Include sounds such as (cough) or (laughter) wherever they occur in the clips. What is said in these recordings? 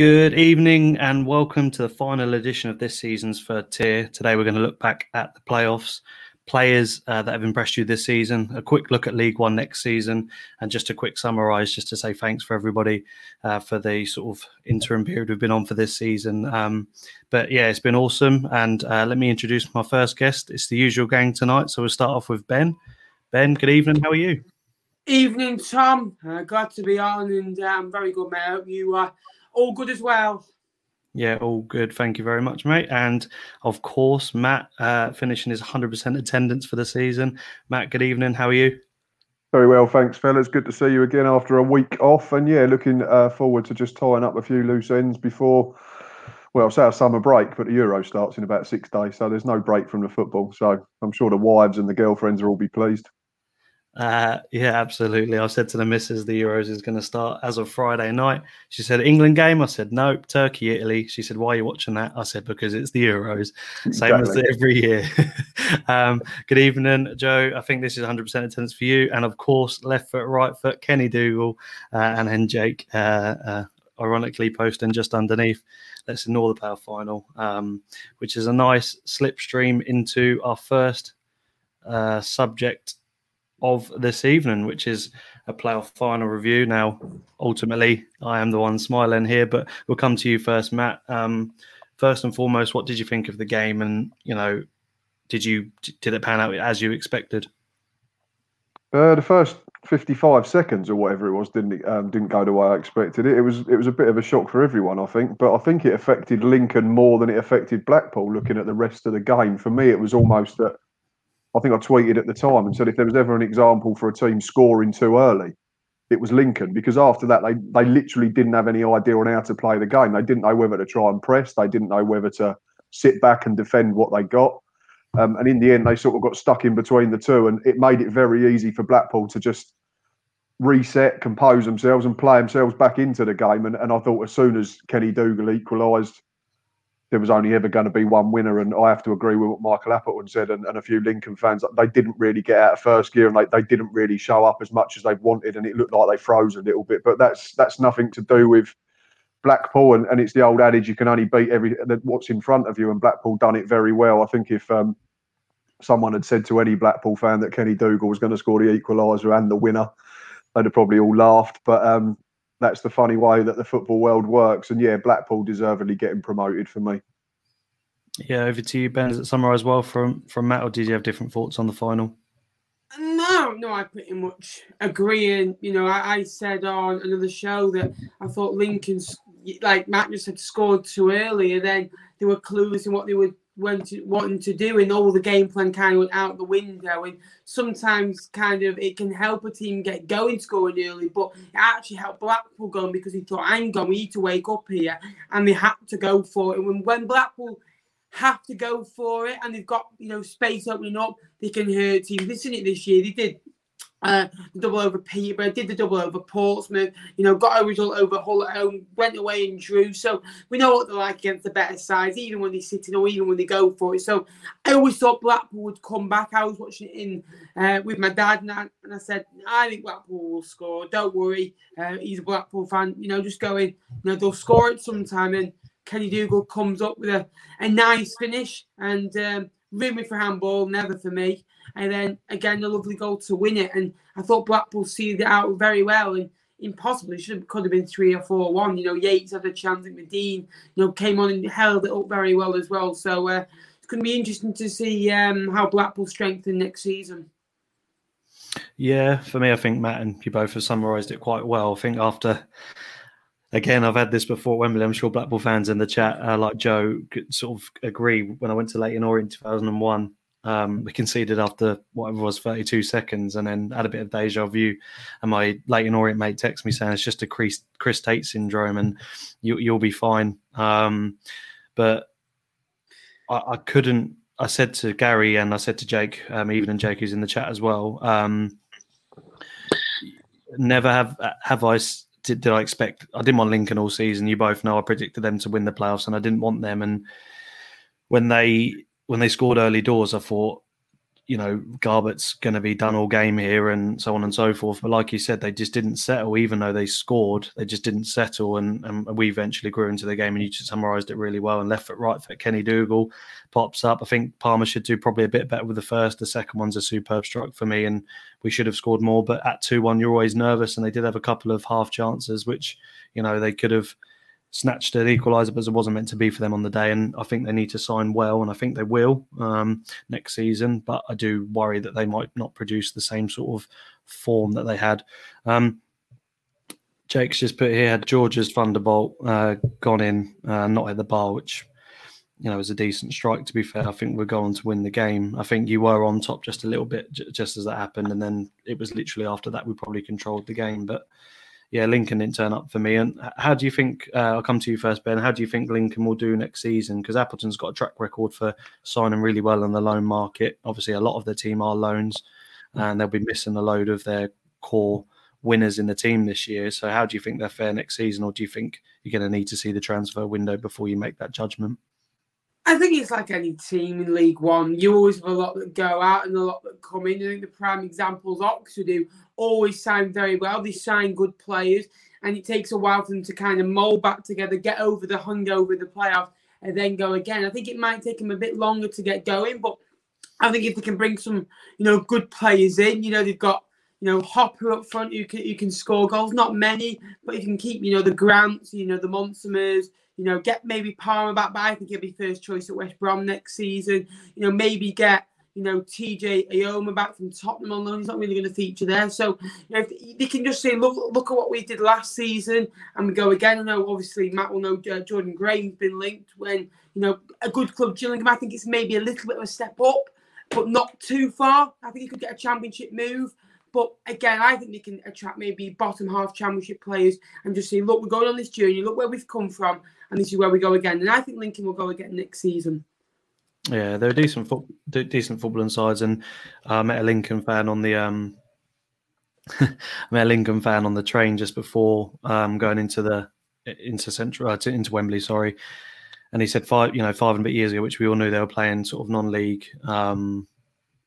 Good evening and welcome to the final edition of this season's third tier. Today we're going to look back at the playoffs, players uh, that have impressed you this season, a quick look at League One next season, and just a quick summarise just to say thanks for everybody uh, for the sort of interim period we've been on for this season. Um, but yeah, it's been awesome. And uh, let me introduce my first guest. It's the usual gang tonight. So we'll start off with Ben. Ben, good evening. How are you? Evening, Tom. Uh, glad to be on, and uh, I'm very good, mate. I hope you are all good as well. Yeah, all good. Thank you very much, mate. And of course, Matt uh, finishing his 100% attendance for the season. Matt, good evening. How are you? Very well, thanks, fellas. Good to see you again after a week off. And yeah, looking uh, forward to just tying up a few loose ends before, well, say our summer break, but the Euro starts in about six days. So there's no break from the football. So I'm sure the wives and the girlfriends will all be pleased. Uh, yeah, absolutely. I said to the missus, the Euros is going to start as of Friday night. She said, England game. I said, nope, Turkey, Italy. She said, why are you watching that? I said, because it's the Euros, (laughs) same exactly. as every year. (laughs) um, good evening, Joe. I think this is 100% attendance for you. And of course, left foot, right foot, Kenny Dougall, uh, and then Jake, uh, uh, ironically, posting just underneath. Let's ignore the power final, um, which is a nice slipstream into our first uh, subject of this evening, which is a playoff final review. Now, ultimately, I am the one smiling here, but we'll come to you first, Matt. Um, first and foremost, what did you think of the game? And you know, did you did it pan out as you expected? Uh, the first fifty-five seconds or whatever it was didn't um, didn't go the way I expected it. It was it was a bit of a shock for everyone, I think. But I think it affected Lincoln more than it affected Blackpool. Looking at the rest of the game, for me, it was almost that I think I tweeted at the time and said if there was ever an example for a team scoring too early, it was Lincoln because after that they they literally didn't have any idea on how to play the game. They didn't know whether to try and press. They didn't know whether to sit back and defend what they got. Um, and in the end, they sort of got stuck in between the two, and it made it very easy for Blackpool to just reset, compose themselves, and play themselves back into the game. And, and I thought as soon as Kenny Dougall equalised, there was only ever going to be one winner. And I have to agree with what Michael Appleton said and, and a few Lincoln fans. They didn't really get out of first gear and they, they didn't really show up as much as they wanted. And it looked like they froze a little bit. But that's that's nothing to do with Blackpool. And, and it's the old adage you can only beat every what's in front of you. And Blackpool done it very well. I think if um, someone had said to any Blackpool fan that Kenny Dougall was going to score the equaliser and the winner, they'd have probably all laughed. But um, that's the funny way that the football world works. And yeah, Blackpool deservedly getting promoted for me. Yeah, over to you, Ben. Does it summarise well from from Matt, or did you have different thoughts on the final? No, no, I pretty much agree. And you know, I, I said on another show that I thought Lincoln's like Matt just had scored too early, and then there were clues in what they were wanting, wanting to do, and all the game plan kind of went out the window. And sometimes, kind of, it can help a team get going scoring early, but it actually helped Blackpool going because he thought, "Hang on, we need to wake up here," and they had to go for it. And when, when Blackpool have to go for it and they've got you know space opening up, they can hurt teams. This is it this year. They did uh, double over Peterborough, did the double over Portsmouth, you know, got a result over Hull at home, went away and drew. So we know what they're like against the better sides, even when they're sitting or even when they go for it. So I always thought Blackpool would come back. I was watching it in uh, with my dad and I, and I said, I think Blackpool will score. Don't worry. Uh, he's a Blackpool fan, you know, just going, you know, they'll score it sometime. And Kenny Dougall comes up with a, a nice finish and um, Remy for handball, never for me. And then again, a lovely goal to win it. And I thought Blackpool sealed it out very well. And impossibly should have could have been three or four one. You know, Yates had a chance at Madine, you know, came on and held it up very well as well. So uh, it's going to be interesting to see um, how Blackpool strengthen next season. Yeah, for me, I think Matt and you both have summarised it quite well. I think after again, I've had this before Wembley. I'm sure Blackpool fans in the chat, uh, like Joe, could sort of agree. When I went to Leyton Orient in 2001, um, we conceded after whatever was 32 seconds and then had a bit of deja vu. And my Leyton Orient mate texted me saying it's just a Chris, Chris Tate syndrome and you, will be fine. Um, but I, I, couldn't. I said to Gary and I said to Jake, um, even and Jake who's in the chat as well. Um, never have have I did, did I expect? I didn't want Lincoln all season. You both know I predicted them to win the playoffs, and I didn't want them. And when they when they scored early doors, I thought, you know, Garbutt's going to be done all game here and so on and so forth. But like you said, they just didn't settle, even though they scored, they just didn't settle. And, and we eventually grew into the game and you just summarised it really well. And left foot, right foot, Kenny Dougall pops up. I think Palmer should do probably a bit better with the first. The second one's a superb strike for me and we should have scored more. But at 2 1, you're always nervous. And they did have a couple of half chances, which, you know, they could have snatched an equaliser, but it wasn't meant to be for them on the day. And I think they need to sign well, and I think they will um, next season. But I do worry that they might not produce the same sort of form that they had. Um, Jake's just put here had George's Thunderbolt uh, gone in, uh, not at the bar, which you know was a decent strike. To be fair, I think we're going to win the game. I think you were on top just a little bit j- just as that happened, and then it was literally after that we probably controlled the game. But yeah, Lincoln didn't turn up for me. And how do you think? Uh, I'll come to you first, Ben. How do you think Lincoln will do next season? Because Appleton's got a track record for signing really well in the loan market. Obviously, a lot of their team are loans, and they'll be missing a load of their core winners in the team this year. So, how do you think they're fair next season, or do you think you're going to need to see the transfer window before you make that judgment? I think it's like any team in League One. You always have a lot that go out and a lot that come in. I think the prime example is Oxford, who always sign very well. They sign good players, and it takes a while for them to kind of mold back together, get over the hungover of the playoffs, and then go again. I think it might take them a bit longer to get going, but I think if they can bring some, you know, good players in, you know, they've got you know, Hopper up front you can, who can score goals. Not many, but you can keep, you know, the Grants, you know, the Montsmas, you know, get maybe Palmer back, but I think he'll be first choice at West Brom next season. You know, maybe get you know TJ Eyoma back from Tottenham on loan. He's not really going to feature there. So you know, they can just say, look, look at what we did last season, and we go again. I know obviously Matt will know uh, Jordan Graham's been linked when you know a good club Gillingham. I think it's maybe a little bit of a step up, but not too far. I think he could get a championship move. But again, I think they can attract maybe bottom half championship players and just say, look, we're going on this journey. Look where we've come from, and this is where we go again. And I think Lincoln will go again next season. Yeah, they're decent foot, decent footballing sides, and uh, I met a Lincoln fan on the um, (laughs) I met a Lincoln fan on the train just before um, going into the into central uh, into Wembley. Sorry, and he said five, you know, five and a bit years ago, which we all knew they were playing sort of non-league um,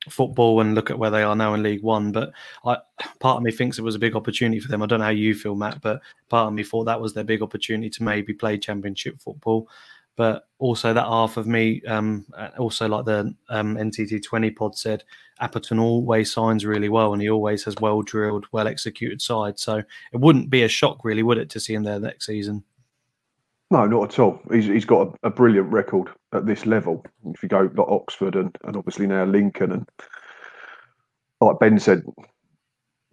football and look at where they are now in League One. But I, part of me thinks it was a big opportunity for them. I don't know how you feel, Matt, but part of me thought that was their big opportunity to maybe play Championship football. But also that half of me, um, also like the um, NTT twenty pod said, Appleton always signs really well, and he always has well drilled, well executed side. So it wouldn't be a shock, really, would it, to see him there next season? No, not at all. He's, he's got a, a, brilliant record at this level. If you go like Oxford and, and obviously now Lincoln, and like Ben said,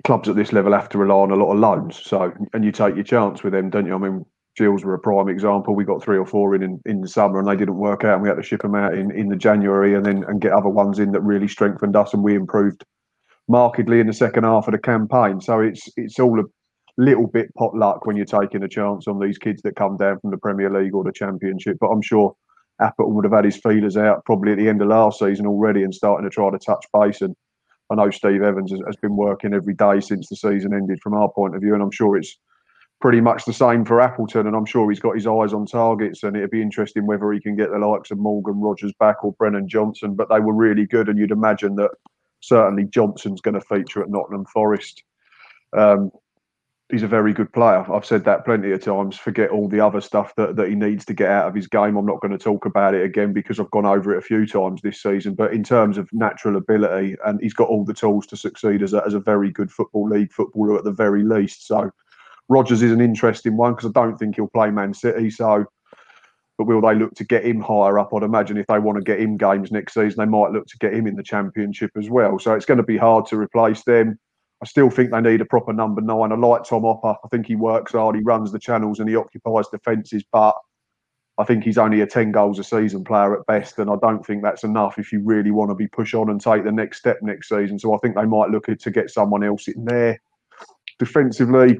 clubs at this level have to rely on a lot of loans. So, and you take your chance with them, don't you? I mean, Gills were a prime example. We got three or four in, in, in the summer and they didn't work out, and we had to ship them out in, in the January and then and get other ones in that really strengthened us, and we improved markedly in the second half of the campaign. So it's it's all a little bit pot luck when you're taking a chance on these kids that come down from the Premier League or the Championship. But I'm sure Appleton would have had his feelers out probably at the end of last season already and starting to try to touch base. And I know Steve Evans has, has been working every day since the season ended from our point of view, and I'm sure it's pretty much the same for Appleton. And I'm sure he's got his eyes on targets, and it'd be interesting whether he can get the likes of Morgan Rogers back or Brennan Johnson. But they were really good, and you'd imagine that certainly Johnson's going to feature at Nottingham Forest. Um, he's a very good player. I've said that plenty of times. Forget all the other stuff that, that he needs to get out of his game. I'm not going to talk about it again because I've gone over it a few times this season. But in terms of natural ability, and he's got all the tools to succeed as a, as a very good football league footballer at the very least. So Rogers is an interesting one because I don't think he'll play Man City. So. But will they look to get him higher up? I'd imagine if they want to get him games next season, they might look to get him in the championship as well. So it's going to be hard to replace them I still think they need a proper number nine. I like Tom Hopper. I think he works hard. He runs the channels and he occupies defences. But I think he's only a 10 goals a season player at best. And I don't think that's enough if you really want to be push on and take the next step next season. So I think they might look to get someone else in there. Defensively,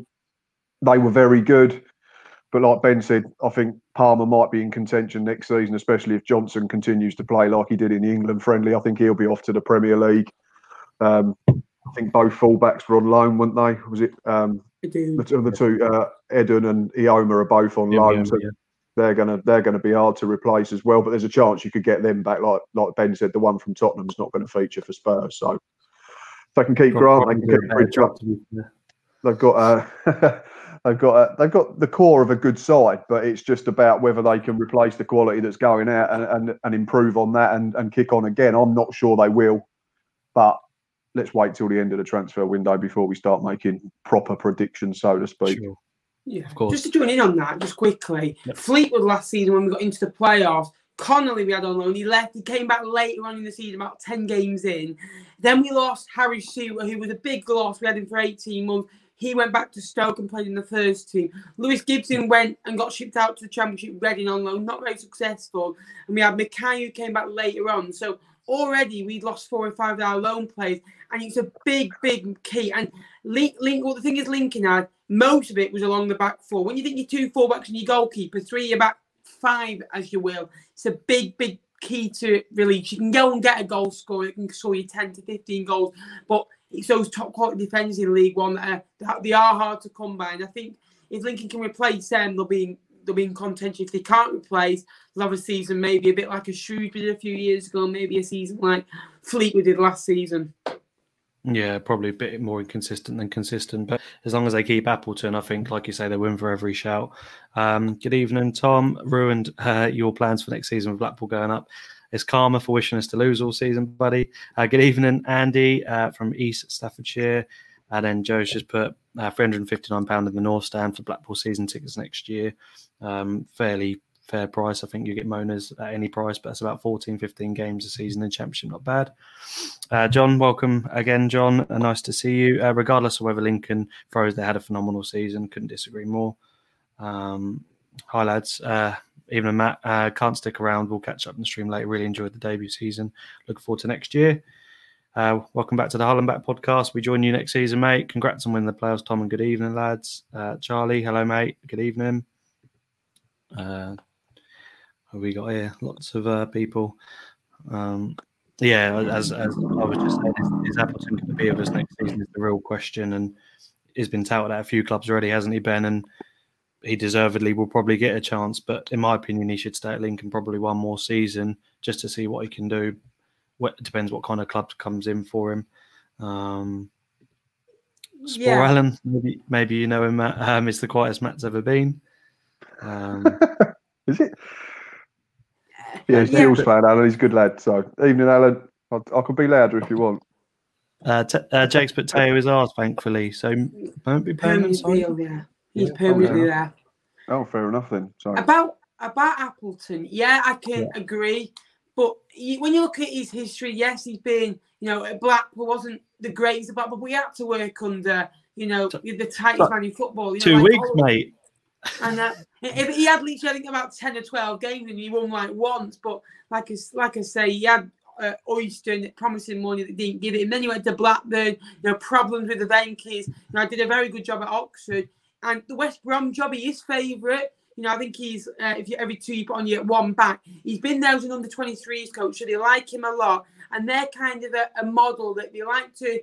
they were very good. But like Ben said, I think Palmer might be in contention next season, especially if Johnson continues to play like he did in the England friendly. I think he'll be off to the Premier League. Um, I think both fullbacks were on loan, weren't they? Was it um, the, the, two uh, Edun and Eyoma are both on yeah, loan. Yeah, yeah. they're gonna they're gonna be hard to replace as well. But there's a chance you could get them back. Like like Ben said, the one from Tottenham's not going to feature for Spurs. So if they can keep Grant, they can keep Bridcutt. They've got uh, (laughs) they've got uh, they've got the core of a good side, but it's just about whether they can replace the quality that's going out and, and, and improve on that and, and kick on again. I'm not sure they will, but let's wait till the end of the transfer window before we start making proper predictions, so to speak. Sure. Yeah, Of course. Just to join in on that, just quickly. Yep. Fleetwood last season when we got into the playoffs, Connolly we had on loan. He left. He came back later on in the season, about ten games in. Then we lost Harry Souttar, who was a big loss. We had him for eighteen months. He went back to Stoke and played in the first team. Lewis Gibson went and got shipped out to the Championship Reading on loan, not very successful. And we had Mackay who came back later on. So already we'd lost four or five of our loan players, and it's a big, big key. And Link, Link well, the thing is, Lincoln had most of it was along the back four. When you think your two fullbacks and your goalkeeper, three your back five, as you will, it's a big, big key to release. You can go and get a goal score, it can score you 10 to 15 goals, but it's those top quality defenders in League One that are, they are hard to come by. And I think if Lincoln can replace them, they'll be they'll be in contention. If they can't replace, they'll have a season maybe a bit like a Shrewsbury a few years ago, maybe a season like Fleetwood did last season. Yeah, probably a bit more inconsistent than consistent. But as long as they keep Appleton, I think, like you say, they win for every shout. Um, good evening, Tom. Ruined uh, your plans for next season with Blackpool going up. It's karma for wishing us to lose all season, buddy. Uh, good evening, Andy uh, from East Staffordshire. And then Joe's just put uh, £359 in the North Stand for Blackpool season tickets next year. Um, fairly fair price. I think you get Mona's at any price, but that's about 14, 15 games a season in Championship. Not bad. Uh, John, welcome again, John. Uh, nice to see you. Uh, regardless of whether Lincoln throws, they had a phenomenal season. Couldn't disagree more. Um, hi, lads. Uh, even Matt uh, can't stick around. We'll catch up in the stream later. Really enjoyed the debut season. Looking forward to next year. Uh, welcome back to the Harlem Back podcast. We join you next season, mate. Congrats on winning the playoffs, Tom, and good evening, lads. Uh, Charlie, hello, mate. Good evening. Uh, we got here? Lots of uh, people. Um, yeah, as, as I was just saying, is, is Appleton going to be with us next season? Is the real question, and he's been touted at a few clubs already, hasn't he, Ben? And he deservedly will probably get a chance, but in my opinion, he should stay at Lincoln probably one more season just to see what he can do. What it depends what kind of club comes in for him. Um, Spore Yeah. Allen, maybe maybe you know him. Matt. Um, it's the quietest Matt's ever been. Um, (laughs) Is it? Yeah, he's an Eagles fan, Alan. He's a good lad. So, evening, Alan. I, I can be louder if you want. uh, t- uh, Jake's put Tayo is ours, thankfully. So won't be paying Permanent sorry. deal, yeah. He's Yeah, permanently okay. there. Oh, fair enough then. Sorry. About about Appleton, yeah, I can agree. But when you look at his history, yes, he's been, you know, at Blackpool wasn't the greatest, but but we had to work under, you know, the tightest man in football. You know, Two like weeks, all- mate. And uh, if he had literally, I think about ten or twelve games, and he won like once. But like I, like I say, he had uh, Oyston and promising money that didn't give it. And then he went to Blackburn. You know, problems with the Venky's. You know, I did a very good job at Oxford. And the West Brom job, he is favourite. You know, I think he's uh, if you every two you put on you one back. He's been there as an under 23s coach, so they like him a lot. And they're kind of a, a model that they like to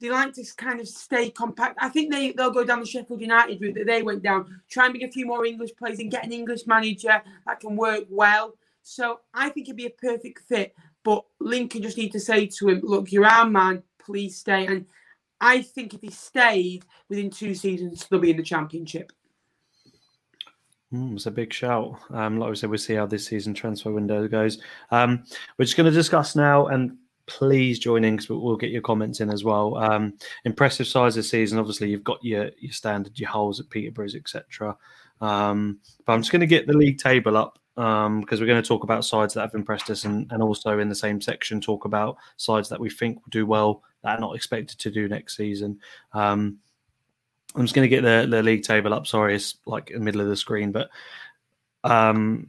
they like to kind of stay compact. I think they they'll go down the Sheffield United route that they went down, try and bring a few more English players and get an English manager that can work well. So I think it'd be a perfect fit. But Lincoln just need to say to him, "Look, you're our man. Please stay." And I think if he stayed within two seasons, they'll be in the championship. Mm, it's a big shout. Um, like we said, we'll see how this season transfer window goes. Um, we're just going to discuss now, and please join in because we'll, get your comments in as well. Um, impressive size this season. Obviously, you've got your your standard, your holes at Peterborough's, etc. Um, but I'm just going to get the league table up because we're going to talk about sides that have impressed us, and, and also in the same section talk about sides that we think will do well that are not expected to do next season. Um, I'm just going to get the, the league table up. Sorry, it's like in the middle of the screen. But um,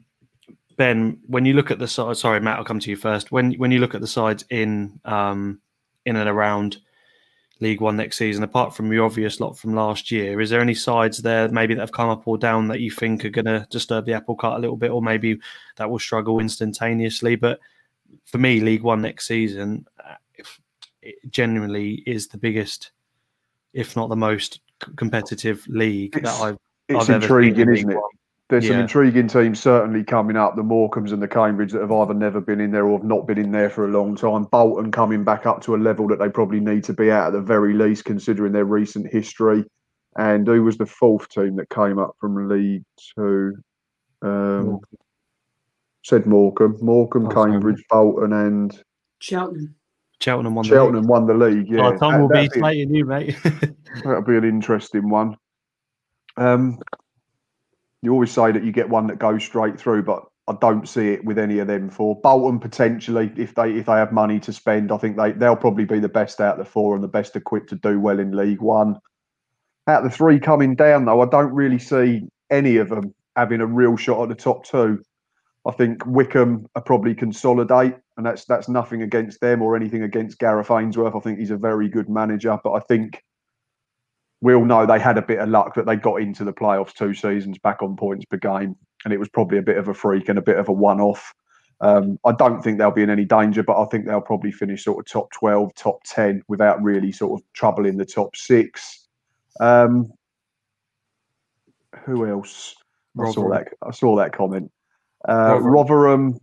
Ben, when you look at the side, sorry, Matt, I'll come to you first. When when you look at the sides in um, in and around League One next season, apart from the obvious lot from last year, is there any sides there maybe that have come up or down that you think are going to disturb the apple cart a little bit, or maybe that will struggle instantaneously? But for me, League One next season, uh, it genuinely is the biggest, if not the most competitive league that It's- I've It's I've ever seen intriguing, isn't it? One. there's some intriguing teams certainly coming up. The Morecambes and the Cambridge that have either never been in there or have not been in there for a long time. Bolton coming back up to a level that they probably need to be at at the very least, considering their recent history. And who was the fourth team that came up from League Two? Um, said Morecambe, Morecambe, Oh, sorry. Cambridge, Bolton, and Cheltenham. Cheltenham won the Cheltenham league. won the league. Yeah, Oh, Tom That- will be slating you, mate. (laughs) That'll be an interesting one. Um, you always say that you get one that goes straight through, but I don't see it with any of them four. Bolton potentially, if they if they have money to spend, I think they they'll probably be the best out of the four and the best equipped to do well in League One. Out of the three coming down, though, I don't really see any of them having a real shot at the top two. I think Wycombe are probably consolidate, and that's that's nothing against them or anything against Gareth Ainsworth. I think he's a very good manager, but I think we all know they had a bit of luck that they got into the playoffs two seasons back on points per game, and it was probably a bit of a freak and a bit of a one-off. Um, I don't think they'll be in any danger, but I think they'll probably finish sort of top twelve, top ten without really sort of trouble in the top six. Um, who else? I saw that. I saw that comment. Uh, Rotherham.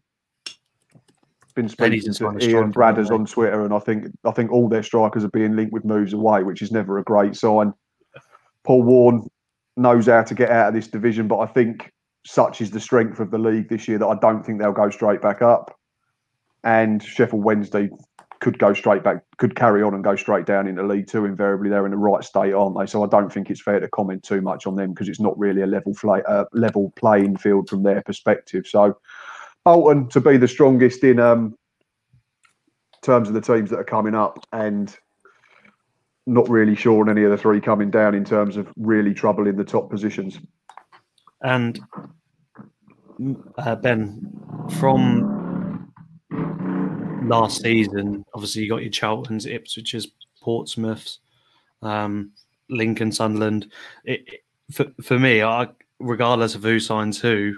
Been speaking to Ian Bradders on Twitter, and I think I think all their strikers are being linked with moves away, which is never a great sign. Paul Warne knows how to get out of this division, but I think such is the strength of the league this year that I don't think they'll go straight back up. And Sheffield Wednesday could go straight back, could carry on and go straight down into League Two. Invariably, they're in the right state, aren't they? So I don't think it's fair to comment too much on them because it's not really a level fla- uh, level playing field from their perspective. So Bolton to be the strongest in um, terms of the teams that are coming up, and not really sure on any of the three coming down in terms of really trouble in the top positions. And uh, Ben, from last season, obviously you got your Charlton's, Ipswich's, Portsmouth's, um, Lincoln, Sunderland. It, it- for, for me, I, regardless of who signs who,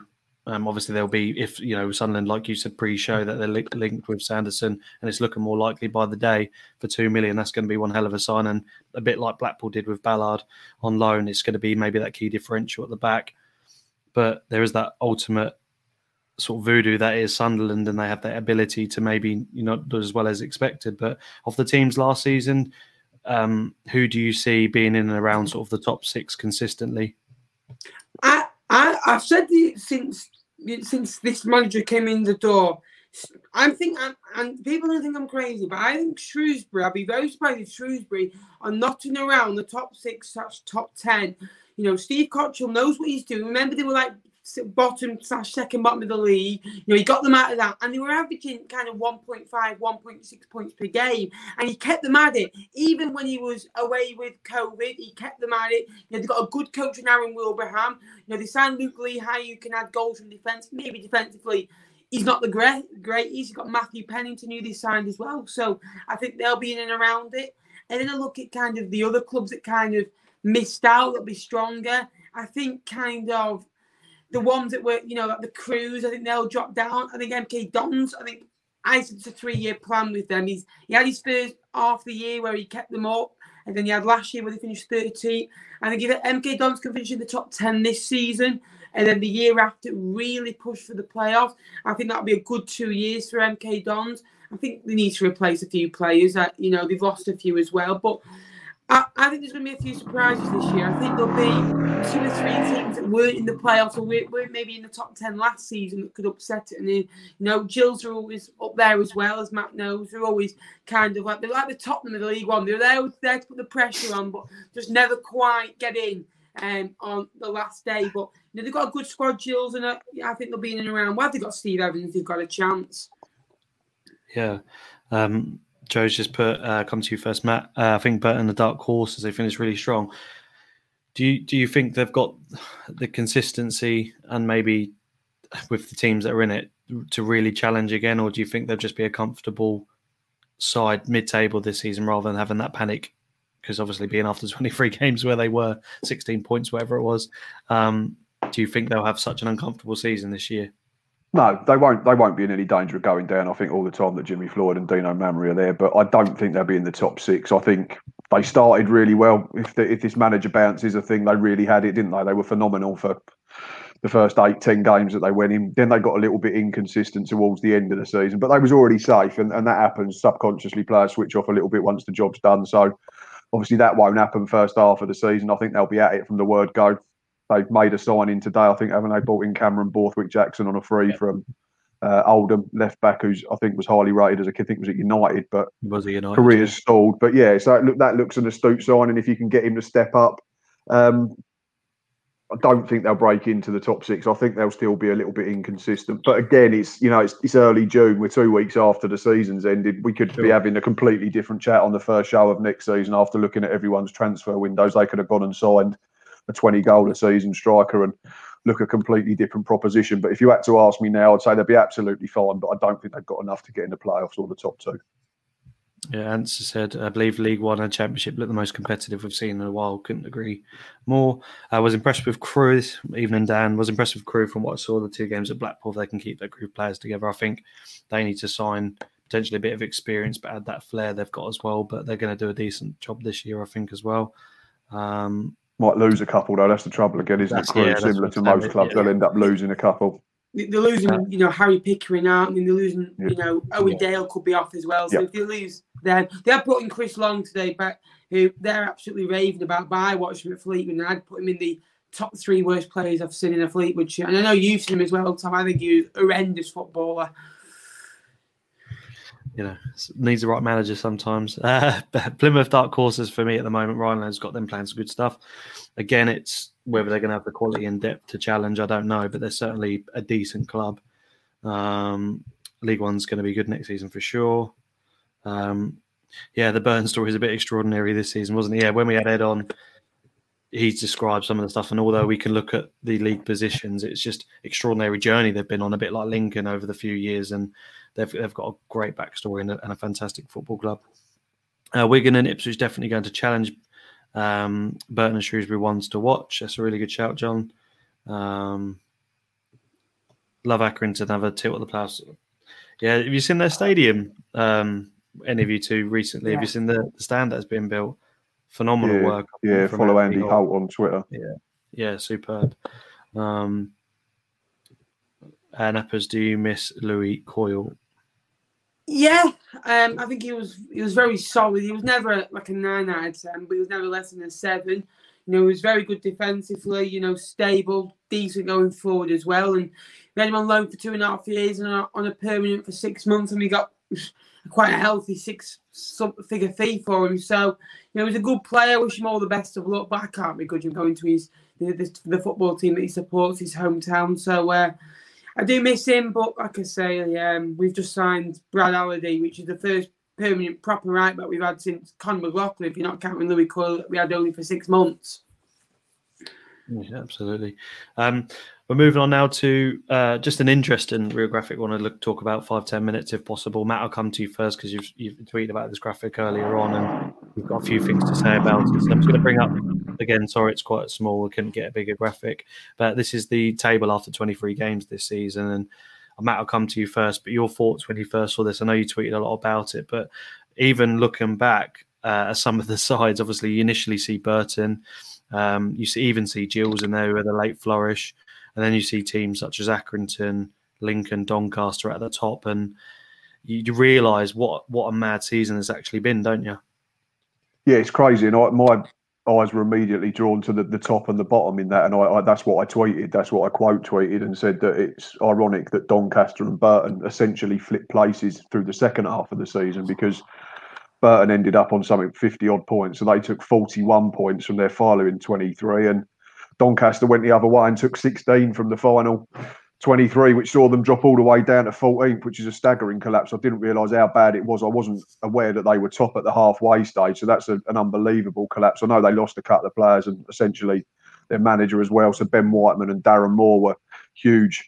um, obviously there'll be if you know Sunderland, like you said pre-show, that they're li- linked with Sanderson, and it's looking more likely by the day for two million. That's going to be one hell of a sign, and a bit like Blackpool did with Ballard on loan, it's going to be maybe that key differential at the back but there is that ultimate sort of voodoo that is Sunderland, and they have that ability to maybe you know do as well as expected. But of the teams last season, um, who do you see being in and around sort of the top six consistently? I, I, I've said it since since this manager came in the door. I'm think, and, people don't think I'm crazy, but I think Shrewsbury. I'd be very surprised if Shrewsbury are knocking around the top six, such top ten. You know, Steve Cotterill knows what he's doing. Remember, they were like bottom slash second bottom of the league. You know, he got them out of that, and they were averaging kind of 1.5, 1.6 points per game, and he kept them at it. Even when he was away with COVID, he kept them at it. You know, they've got a good coach in Aaron Wilbraham. You know, they signed Luke Leahy, who can add goals from defence, maybe defensively. He's not the great, great. He's got Matthew Pennington, who they signed as well. So I think they'll be in and around it. And then I look at kind of the other clubs that kind of missed out, that'll be stronger. I think kind of the ones that were, you know, like the Crewes, I think they'll drop down. I think MK Dons, I think I said it's a three year plan with them. He's he had his first half the year where he kept them up, and then he had last year where they finished 13th. I think if MK Dons can finish in the top 10 this season, and then the year after really push for the playoffs, I think that'll be a good two years for MK Dons. I think they need to replace a few players. That you know they've lost a few as well, but I, I think there's going to be a few surprises this year. I think there'll be two or three teams that weren't in the playoffs or weren't, weren't maybe in the top 10 last season that could upset it. And, then, you know, Gills are always up there as well, as Matt knows. They're always kind of like, they're like the Tottenham of the League One. They're there, there to put the pressure on, but just never quite get in um, on the last day. But, you know, they've got a good squad, Gills, and uh, I think they'll be in and around. Well, they've got Steve Evans, they've got a chance. Yeah. Um, Joe's just put uh, come to you first, Matt. Uh, I think Burton the dark horse as they finish really strong. Do you do you think they've got the consistency and maybe with the teams that are in it to really challenge again, or do you think they'll just be a comfortable side mid-table this season rather than having that panic? Because obviously, being after (laughs) 23 games where they were 16 points, whatever it was, um, do you think they'll have such an uncomfortable season this year? No, they won't. They won't be in any danger of going down. I think all the time that Jimmy Floyd and Dino Maamria are there, but I don't think they'll be in the top six. I think they started really well. If the, if this manager bounce is a thing, they really had it, didn't they? They were phenomenal for the first eight, ten games that they went in. Then they got a little bit inconsistent towards the end of the season, but they was already safe, and, and that happens subconsciously. Players switch off a little bit once the job's done. So obviously that won't happen first half of the season. I think they'll be at it from the word go. They've made a signing today. I think haven't they bought in Cameron Borthwick Jackson on a free yeah. from uh, Oldham left back, who's I think was highly rated as a kid. I think was at United, but was he United? Career's yeah. stalled. But yeah, so look, that looks an astute signing and if you can get him to step up. Um, I don't think they'll break into the top six. I think they'll still be a little bit inconsistent. But again, it's you know it's, it's early June. We're two weeks after the season's ended. We could sure. be having a completely different chat on the first show of next season after looking at everyone's transfer windows. They could have gone and signed a 20 goal a season striker and look a completely different proposition. But if you had to ask me now, I'd say they'd be absolutely fine. But I don't think they've got enough to get in the playoffs or the top two. Yeah, Answer said, I believe League One and Championship look the most competitive we've seen in a while. Couldn't agree more. I was impressed with Crewe even and Dan was impressed with Crewe from what I saw the two games at Blackpool. They can keep their group players together. I think they need to sign potentially a bit of experience, but add that flair they've got as well. But they're going to do a decent job this year, I think, as well. Um, Might lose a couple though. That's the trouble again, isn't it? Crewe, yeah, similar to most clubs, yeah. they'll end up losing a couple they're losing, you know, Harry Pickering out, and they're losing, you know, Owen Dale could be off as well. So if they lose, then they have brought in Chris Long today, but who they're absolutely raving about. But I watched him at Fleetwood, and I'd put him in the top three worst players I've seen in a Fleetwood shirt. And I know you've seen him as well, Tom. I think he's a horrendous footballer. You know, needs the right manager sometimes. (laughs) Uh, Plymouth dark horses for me at the moment. Ryan Lowe's got them playing some good stuff. Again, it's whether they're going to have the quality and depth to challenge, I don't know, but they're certainly a decent club. Um, League One's going to be good next season for sure. Um, yeah, the Burn story is a bit extraordinary this season, wasn't it? Yeah, when we had Ed on, he's described some of the stuff, and although we can look at the league positions, it's just extraordinary journey they've been on, a bit like Lincoln over the few years, and they've they've got a great backstory and a, and a fantastic football club. Uh, Wigan and Ipswich definitely going to challenge um, Burton and Shrewsbury ones to watch. That's a really good shout, John. Um, love Accrington have a tilt at the playoffs. Yeah, have you seen their stadium? Um, any of you two recently? Yeah. Have you seen the, the stand that's been built? Phenomenal yeah, work. Yeah, follow Andy Holt on Twitter. Yeah, yeah, superb. Um, and do you miss Lewie Coyle? Yeah, um, I think he was he was very solid. He was never like a nine out of ten, but he was never less than a seven. You know, he was very good defensively. You know, stable, decent going forward as well. And we had him on loan for two and a half years and on a permanent for six months, and we got (laughs) quite a healthy six figure fee for him. So, you know, he's a good player. Wish him all the best of luck, but I can't begrudge him going to his the, the, the football team that he supports, his hometown. So, uh, I do miss him, but like I say, um, we've just signed Brad Halliday, which is the first permanent proper right back we've had since Con McLaughlin, if you're not counting Lewie Coyle, we had only for six months. Yeah, absolutely. Um, we're moving on now to uh, just an interesting real graphic. Want to look, talk about five ten minutes if possible. Matt, I'll come to you first because you've, you've tweeted about this graphic earlier on, and we've got a few things to say about it. So I'm just going to bring up again. Sorry, it's quite small. We couldn't get a bigger graphic, but this is the table after 23 games this season. And Matt, I'll come to you first. But your thoughts when you first saw this? I know you tweeted a lot about it, but even looking back uh, at some of the (laughs) sides, obviously you initially see Burton. Um, you see, even see Gills in there with a late flourish. And then you see teams such as Accrington, Lincoln, Doncaster at the top, and you, you realise what what a mad season has actually been, don't you? Yeah, it's crazy, and I, my eyes were immediately drawn to the, the top and the bottom in that, and I, I, that's what I tweeted. That's what I quote tweeted and said that it's ironic that Doncaster and Burton essentially flipped places through the second half of the season because Burton ended up on something fifty odd points, so they took forty one points from their following twenty three, and Doncaster went the other way and took 16 from the final 23, which saw them drop all the way down to 14th, which is a staggering collapse. I didn't realise how bad it was. I wasn't aware that they were top at the halfway stage. So that's a, an unbelievable collapse. I know they lost a couple of players and essentially their manager as well. So Ben Whiteman and Darren Moore were huge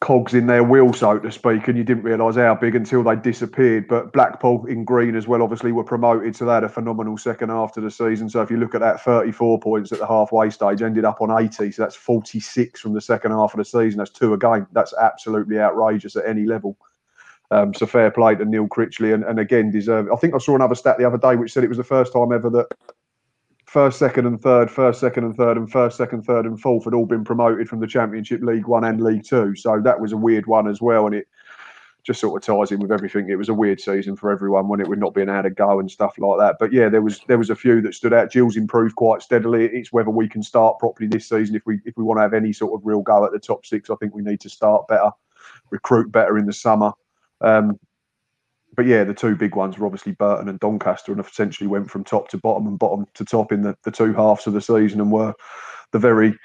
cogs in their wheel, so to speak, and you didn't realise how big until they disappeared. But Blackpool in green as well, obviously, were promoted, so they had a phenomenal second half to the season. So if you look at that, 34 points at the halfway stage, ended up on 80, so that's 46 from the second half of the season. That's two a game. That's absolutely outrageous at any level. Um, so fair play to Neil Critchley, and, and again deserve. I think I saw another stat the other day which said it was the first time ever that first, second, and third, first, second, and third, and first, second, third, and fourth had all been promoted from the Championship League One and League Two. So that was a weird one as well, and it just sort of ties in with everything. It was a weird season for everyone when it would not being able to go and stuff like that. But yeah, there was there was a few that stood out. Gills improved quite steadily. It's whether we can start properly this season. If we if we want to have any sort of real go at the top six, I think we need to start better, recruit better in the summer. Um, but yeah, the two big ones were obviously Burton and Doncaster, and essentially went from top to bottom and bottom to top in the, the two halves of the season, and were the very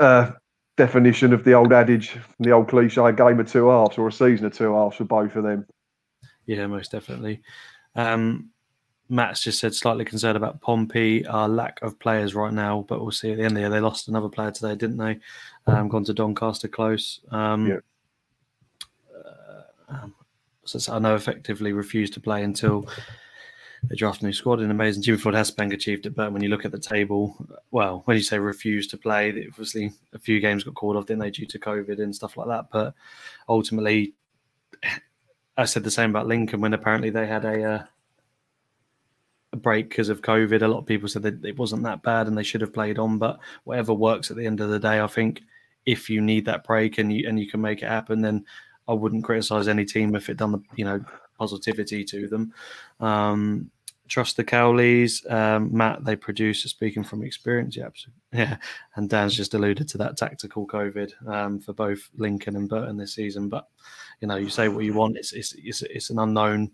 uh, definition of the old adage, the old cliche, a game of two halves or a season of two halves for both of them. Yeah, most definitely. Um, Matt's just said slightly concerned about Pompey, our lack of players right now, but we'll see at the end of the year. They lost another player today, didn't they? Um, gone to Doncaster close. Um, yeah. Uh, I know effectively refused to play until they drafted a new squad. An amazing Jimmy Floyd Hasselbaink achieved it, but when you look at the table, well, when you say refused to play, obviously a few games got called off, didn't they, due to COVID and stuff like that. But ultimately, I said the same about Lincoln when apparently they had a uh, a break because of COVID. A lot of people said that it wasn't that bad and they should have played on. But whatever works at the end of the day, I think if you need that break and you and you can make it happen, then I wouldn't criticize any team if it done the you know positivity to them. Um, trust the Cowleys, um, Matt. They produce. Speaking from experience, yeah, absolutely. (laughs) yeah. And Dan's just alluded to that tactical COVID um, for both Lincoln and Burton this season. But you know, you say what you want. It's it's it's, it's an unknown.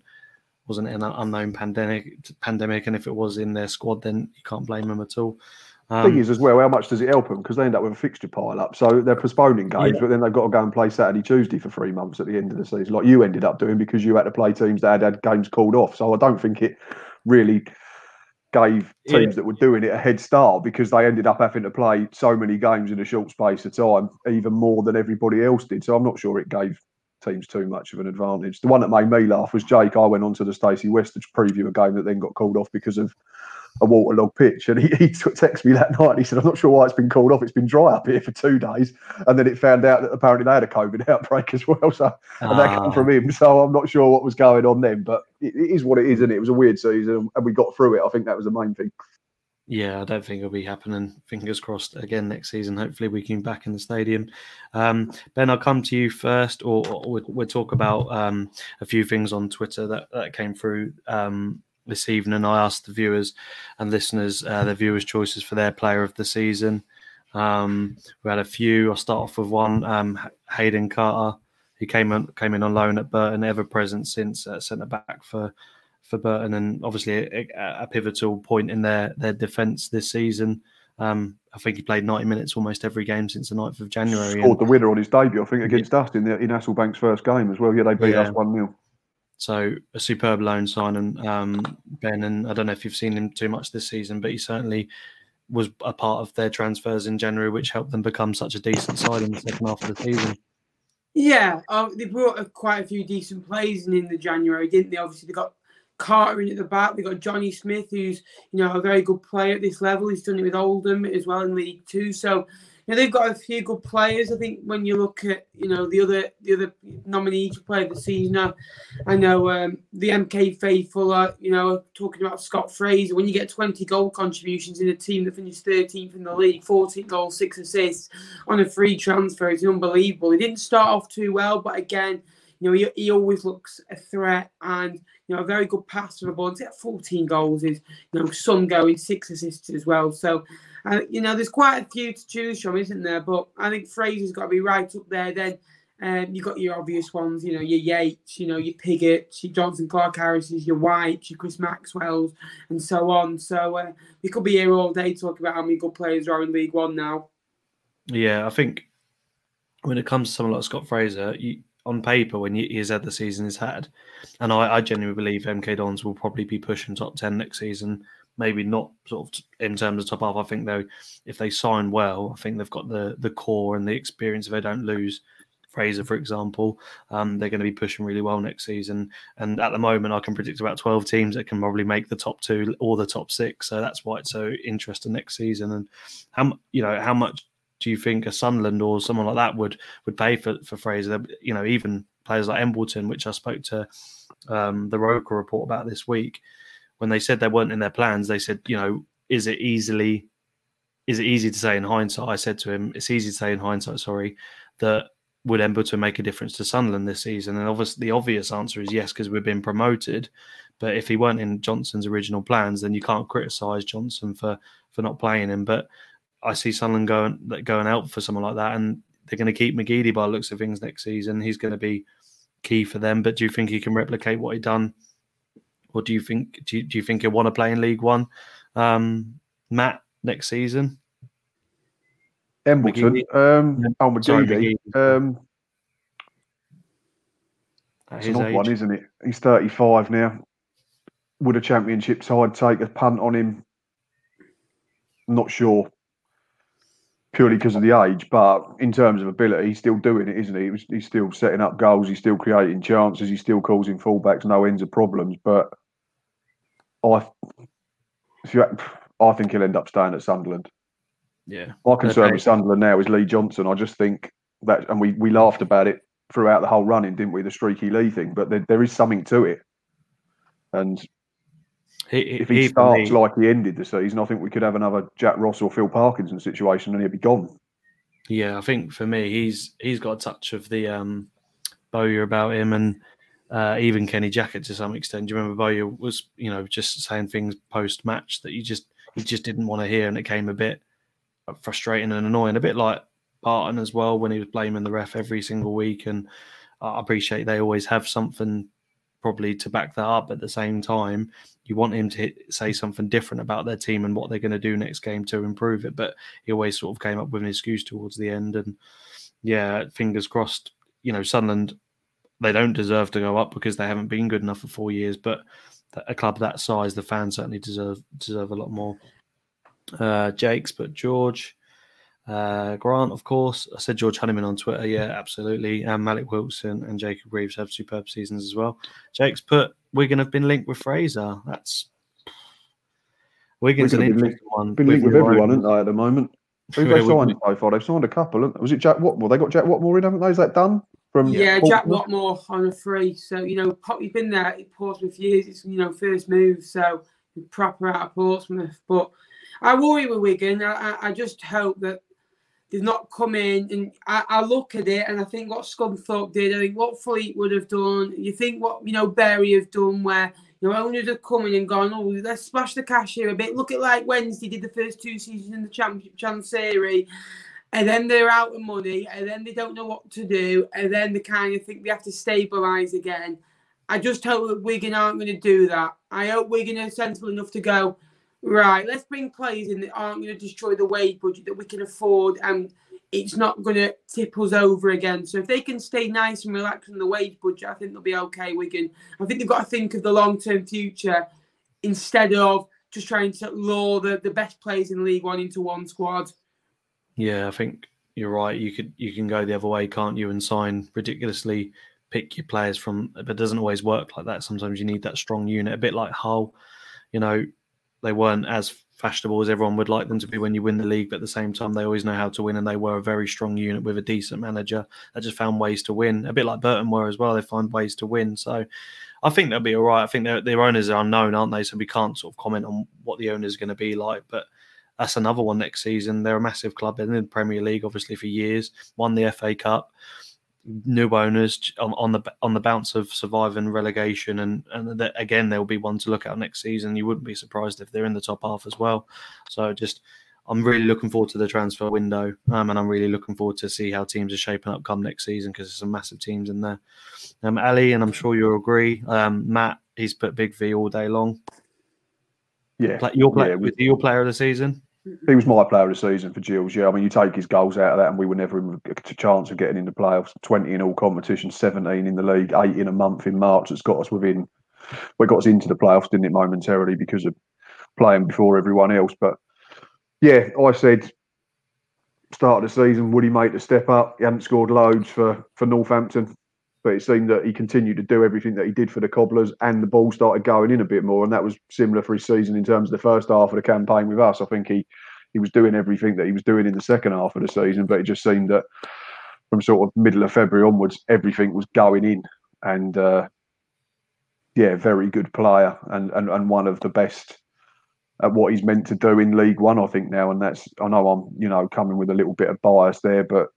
Wasn't an unknown pandemic pandemic, and if it was in their squad, then you can't blame them at all. Um, Thing is, as well, how much does it help them? Because they end up with a fixture pile up. So they're postponing games, yeah. but then they've got to go and play Saturday, Tuesday for three months at the end of the season, like you ended up doing because you had to play teams that had had games called off. So I don't think it really gave teams yeah. that were doing it a head start because they ended up having to play so many games in a short space of time, even more than everybody else did. So I'm not sure it gave teams too much of an advantage. The one that made me laugh was Jake. I went on to the Stacey West to preview a game that then got called off because of a waterlogged pitch. And he, he texted me that night and he said, I'm not sure why it's been called off. It's been dry up here for two days. And then it found out that apparently they had a COVID (laughs) outbreak as well. So and that came from him. So I'm not sure what was going on then, but it, it is what it is, and it? it was a weird season and we got through it. I think that was the main thing. Yeah, I don't think it'll be happening. Fingers crossed again next season. Hopefully, we can be back in the stadium. Um, ben, I'll come to you first, or, or we'll, we'll, talk about um, a few things on Twitter that, that came through um, this evening. I asked the viewers and listeners uh, their viewers' choices for their player of the season. Um, we had a few. I'll start off with one. Um, Hayden Carter, He came on, came in on loan at Burton, ever present since uh, centre back for for Burton, and obviously a, a, pivotal point in their their defence this season. Um, I think he played 90 minutes almost every game since the 9th of January. Scored the winner on his debut, I think, against yeah. us in the in Hasselbaink's first game as well. Yeah, they beat yeah. us 1 0. So a superb loan signing, um, Ben. And I don't know if you've seen him too much this season, but he certainly was a part of their transfers in January, which helped them become such a decent side in the second half of the season. Yeah, uh, they brought quite a few decent players in in the January, didn't they? Obviously, they got Carter in at the back. They got Johnny Smith, who's you know a very good player at this level. He's done it with Oldham as well in League Two. So know, they've got a few good players. I think when you look at you know the other the other nominees to play the season, I know um, the MK faithful are you know talking about Scott Fraser. When you get 20 goal contributions in a team that finished 13th in the league, 14 goals, six assists on a free transfer, it's unbelievable. He didn't start off too well, but again, you know he, he always looks a threat and you know, a very good passer of the ball. To get 14 goals is, you know, some going, six assists as well. So uh, you know, there's quite a few to choose from, isn't there? But I think Fraser's got to be right up there. Then um, you've got your obvious ones, you know, your Yates, you know, your Pigott, your Jonson Clarke-Harris's, your White, your Chris Maxwell's, and so on. So uh, we could be here all day talking about how many good players are in League One now. Yeah, I think when it comes to someone like Scott Fraser, you, on paper, when he has had the season he's had, and I, I genuinely believe MK Dons will probably be pushing top 10 next season maybe not sort of in terms of top half. I think though, if they sign well, I think they've got the the core and the experience. If they don't lose Fraser, for example, um, they're going to be pushing really well next season. And at the moment, I can predict about twelve teams that can probably make the top two or the top six. So that's why it's so interesting next season. And how you know how much do you think a Sunderland or someone like that would would pay for for Fraser? You know, even players like Embleton, which I spoke to um, the Roker report about this week when they said they weren't in their plans, they said, you know, is it easily is it easy to say in hindsight? I said to him, it's easy to say in hindsight, sorry, that would Embleton make a difference to Sunderland this season? And obviously, the obvious answer is yes, because we've been promoted. But if he weren't in Johnson's original plans, then you can't criticise Johnson for for not playing him. But I see Sunderland going going out for someone like that, and they're going to keep McGeady by looks of things next season. He's going to be key for them. But do you think he can replicate what he done, or do you think do you, do you think he'll want to play in League One, um, Matt, next season? Embleton, um, yeah. oh McGeady, um, it's an odd age. one, isn't it? He's thirty-five now. Would a championship side take a punt on him? Not sure purely because of the age, but in terms of ability, he's still doing it, isn't he? He's still setting up goals, he's still creating chances, he's still causing fullbacks no ends of problems. But I, if you, I think he'll end up staying at Sunderland. Yeah, my concern okay. with Sunderland now is Lee Johnson. I just think that, and we we laughed about it throughout the whole running, didn't we? The streaky Lee thing, but there, there is something to it, and he, if he, he starts me, like he ended the season, I think we could have another Jack Ross or Phil Parkinson situation, and he'd be gone. Yeah, I think for me, he's he's got a touch of the um, Bowyer about him, and uh, even Kenny Jackett to some extent. Do you remember Bowyer was, you know, just saying things post match that you just he just didn't want to hear, and it came a bit frustrating and annoying, a bit like Barton as well when he was blaming the ref every single week. And I appreciate they always have something probably to back that up. At the same time, you want him to hit, say something different about their team and what they're going to do next game to improve it. But he always sort of came up with an excuse towards the end. And yeah, fingers crossed. You know, Sunderland they don't deserve to go up because they haven't been good enough for four years. But a club that size, the fans certainly deserve deserve a lot more. Uh, Jakes, but George. Uh, Grant, of course. I said George Honeyman on Twitter. Yeah, absolutely. And Malik Wilson and Jacob Reeves have superb seasons as well. Jake's put Wigan have been linked with Fraser. That's Wigan's Wigan an interesting linked, one. Been linked with, with everyone, haven't they, at the moment? (laughs) Who they signed so far? They've signed a couple. Was it Jack Whatmough? They got Jack Whatmough in, haven't they? Is that done? From yeah, Jack Whatmough on a free. So you know, he's been there at Portsmouth years. It's you know first move, so proper out of Portsmouth. But I worry with Wigan. I, I just hope that they've not come in. And I, I, look at it and I think what Scunthorpe did, I think what Fleet would have done, you think what, you know, Bury have done where, you know, owners have come in and gone, oh, let's splash the cash here a bit. Look at like Wednesday did the first two seasons in the Championship Chancery. And then they're out of money, and then they don't know what to do, and then they kind of think they have to stabilise again. I just hope that Wigan aren't going to do that. I hope Wigan are sensible enough to go, right, let's bring players in that aren't going to destroy the wage budget that we can afford and it's not going to tip us over again. So if they can stay nice and relaxed on the wage budget, I think they'll be okay, Wigan. I think they've got to think of the long term future instead of just trying to lure the, the best players in League One into one squad. Yeah, I think you're right. You could you can go the other way, can't you, and sign ridiculously pick your players from but it doesn't always work like that. Sometimes you need that strong unit, a bit like Hull. You know, they weren't as fashionable as everyone would like them to be when you win the league, but at the same time, they always know how to win, and they were a very strong unit with a decent manager that just found ways to win. A bit like Burton were as well; they find ways to win. So, I think they'll be all right. I think their, owners are unknown, aren't they? So we can't sort of comment on what the owners are going to be like, but. That's another one next season. They're a massive club. They've been in the Premier League, obviously, for years. Won the FA Cup new owners on, on, the on the bounce of surviving relegation, and and that, again there will be one to look at next season. You wouldn't be surprised if they're in the top half as well. So just. I'm really looking forward to the transfer window, um, and I'm really looking forward to see how teams are shaping up come next season because there's some massive teams in there. Um, Ali, and I'm sure you'll agree. Um, Matt, he's put Big V all day long. Yeah, your player, yeah, your player of the season. He was my player of the season for Gills. Yeah, I mean, you take his goals out of that, and we were never a chance of getting into playoffs. Twenty in all competitions, seventeen in the league, eight in a month in March. That's got us within. Well, got us into the playoffs, didn't it? Momentarily because of playing before everyone else. But yeah, I said start of the season, would he make the step up? He hadn't scored loads for for Northampton, but it seemed that he continued to do everything that he did for the Cobblers, and the ball started going in a bit more, and that was similar for his season in terms of the first half of the campaign with us. I think he he was doing everything that he was doing in the second half of the season, but it just seemed that from sort of middle of February onwards, everything was going in, and uh, yeah, very good player, and and and one of the best at what he's meant to do in League One. I think now, and that's I know I'm you know coming with a little bit of bias there, but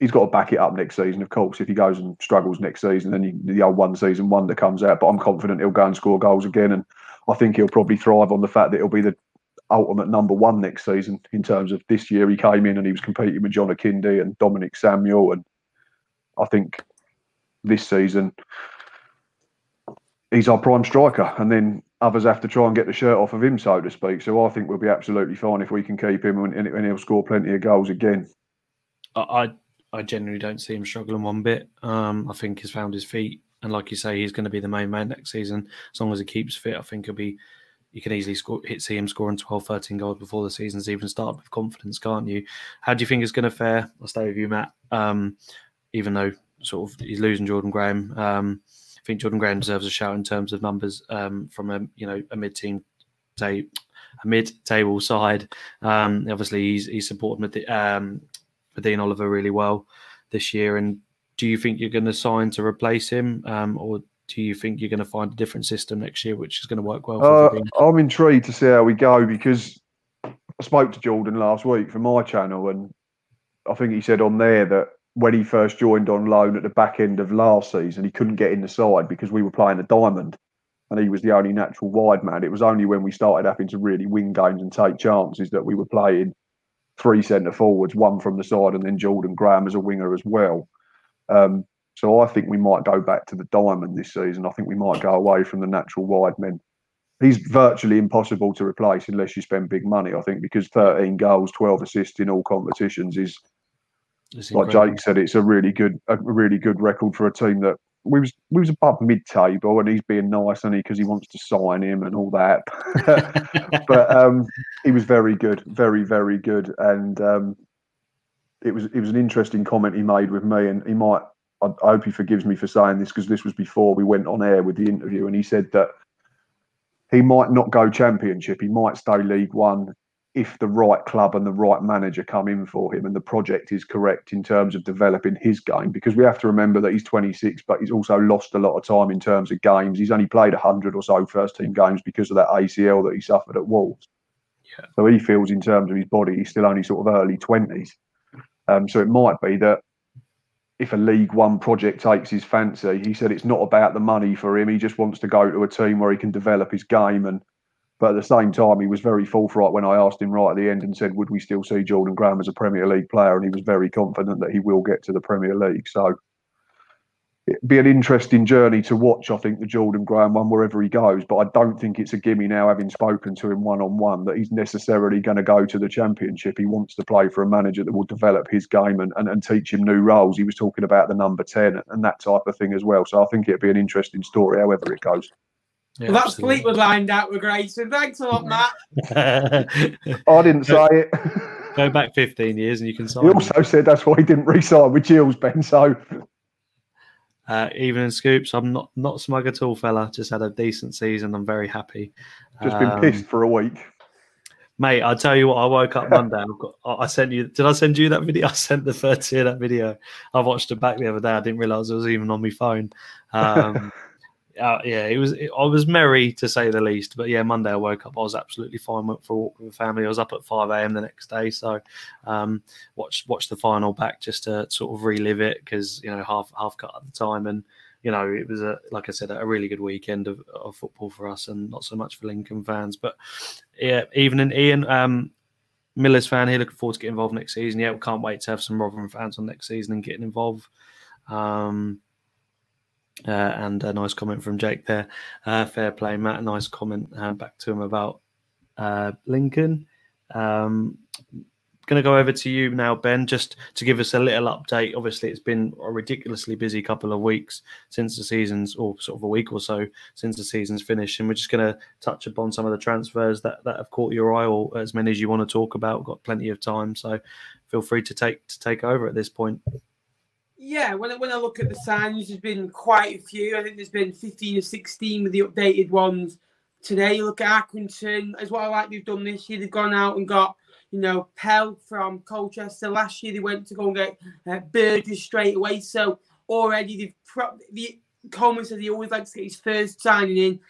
he's got to back it up next season. Of course, if he goes and struggles next season, then he, the old one season wonder comes out. But I'm confident he'll go and score goals again, and I think he'll probably thrive on the fact that he'll be the ultimate number one next season in terms of this year. He came in and he was competing with John Akinde and Dominic Samuel, and I think this season he's our prime striker, and then others have to try and get the shirt off of him, so to speak. So I think we'll be absolutely fine if we can keep him, and, and he'll score plenty of goals again. I I genuinely don't see him struggling one bit. Um, I think he's found his feet, and like you say, he's going to be the main man next season as long as he keeps fit. I think he'll be. You can easily score, hit see him scoring 12, 13 goals before the season's even started with confidence, can't you? How do you think it's going to fare? I'll stay with you, Matt. Um, even though sort of he's losing Jordan Graham, um, I think Jordan Graham deserves a shout in terms of numbers um, from a you know a mid team, say a mid table side. Um, obviously, he's he's supported um, Dean Oliver really well this year. And do you think you're going to sign to replace him, um, or do you think you're going to find a different system next year which is going to work well? For uh, I'm intrigued to see how we go because I spoke to Jordan last week for my channel, and I think he said on there that when he first joined on loan at the back end of last season, he couldn't get in the side because we were playing a diamond and he was the only natural wide man. It was only when we started having to really win games and take chances that we were playing three centre forwards, one from the side, and then Jordan Graham as a winger as well. Um, so I think we might go back to the diamond this season. I think we might go away from the natural wide men. He's virtually impossible to replace unless you spend big money. I think because 13 goals, 12 assists in all competitions is, like Jake said, it's a really good, a really good record for a team that we was we was above mid table, and he's being nice, and he because he wants to sign him and all that. (laughs) but um, he was very good, very very good, and um, it was it was an interesting comment he made with me, and he might. I, I hope he forgives me for saying this because this was before we went on air with the interview, and he said that he might not go championship, he might stay League One if the right club and the right manager come in for him and the project is correct in terms of developing his game because we have to remember that he's 26 but he's also lost a lot of time in terms of games he's only played 100 or so first team games because of that ACL that he suffered at Wolves yeah. so he feels in terms of his body he's still only sort of early 20s um, so it might be that if a League One project takes his fancy, he said it's not about the money for him. He just wants to go to a team where he can develop his game and but at the same time, he was very forthright when I asked him right at the end and said, would we still see Jordan Graham as a Premier League player? And he was very confident that he will get to the Premier League. So it'd be an interesting journey to watch, I think, the Jordan Graham one wherever he goes. But I don't think it's a gimme now, having spoken to him one on one, that he's necessarily going to go to the Championship. He wants to play for a manager that will develop his game and, and, and teach him new roles. He was talking about the number 10 and that type of thing as well. So I think it'd be an interesting story, however it goes. Yeah, well, that's absolutely. Fleetwood lined out with Grayson. Thanks a lot, Matt. (laughs) I didn't say it. Go back 15 years and you can sign. He also said that's why he didn't re-sign with Gills, Ben. So, uh, even in scoops, I'm not not smug at all, fella. Just had a decent season. I'm very happy. Just been um, pissed for a week. Mate, I'll tell you what. I woke up Monday. Got, I sent you. Did I send you that video? (laughs) I sent the first year that video. I watched it back the other day. I didn't realize it was even on my phone. Um, (laughs) uh, yeah, it was. It, I was merry to say the least. But yeah, Monday I woke up. I was absolutely fine. Went for a walk with the family. I was up at five a.m. the next day, so um, watched watched the final back just to sort of relive it because you know half half cut at the time, and you know it was a like I said a really good weekend of, of football for us, and not so much for Lincoln fans. But yeah, evening, Ian. Um, Miller's fan here, looking forward to getting involved next season. Yeah, we can't wait to have some Rotherham fans on next season and getting involved. Um, uh, and a nice comment from Jake there. Uh, fair play, Matt. Nice comment uh, back to him about uh, Lincoln. Um, going to go over to you now, Ben, just to give us a little update. Obviously, it's been a ridiculously busy couple of weeks since the season's, or sort of a week or so since the season's finished, and we're just going to touch upon some of the transfers that, that have caught your eye, or as many as you want to talk about. We've got plenty of time, so feel free to take to take over at this point. Yeah, when I, when I look at the signings, there's been quite a few. I think there's been 15 or 16 with the updated ones today. You look at Accrington as well. I like they've done this year, they've gone out and got you know Pell from Colchester. Last year they went to go and get uh, Burgess straight away. So already they've pro- the Coleman said he always likes to get his first signing in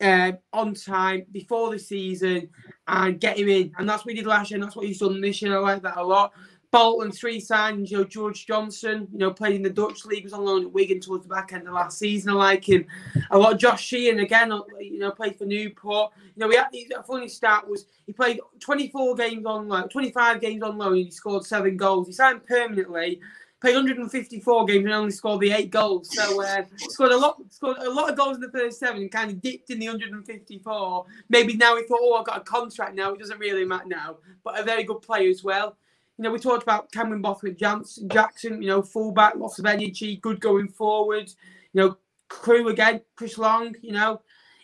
uh, on time before the season and get him in. And that's what he did last year, and that's what he's done this year. I like that a lot. Bolton, three signings, you know, George Johnston, you know, played in the Dutch league, was on loan at Wigan towards the back end of last season. I like him. A lot. Josh Sheehan, again, uh, you know, played for Newport. You know, he had, a funny start was he played 24 games on loan, 25 games on loan, and he scored seven goals. He signed permanently played 154 games and only scored the eight goals. So uh, scored a lot, scored a lot of goals in the first seven, and kind of dipped in the 154. Maybe now he thought, oh, I've got a contract now. It doesn't really matter now. But a very good player as well. You know, we talked about Cameron Borthwick Jackson. You know, fullback, lots of energy, good going forward. You know, Crewe again, Chris Long. You know,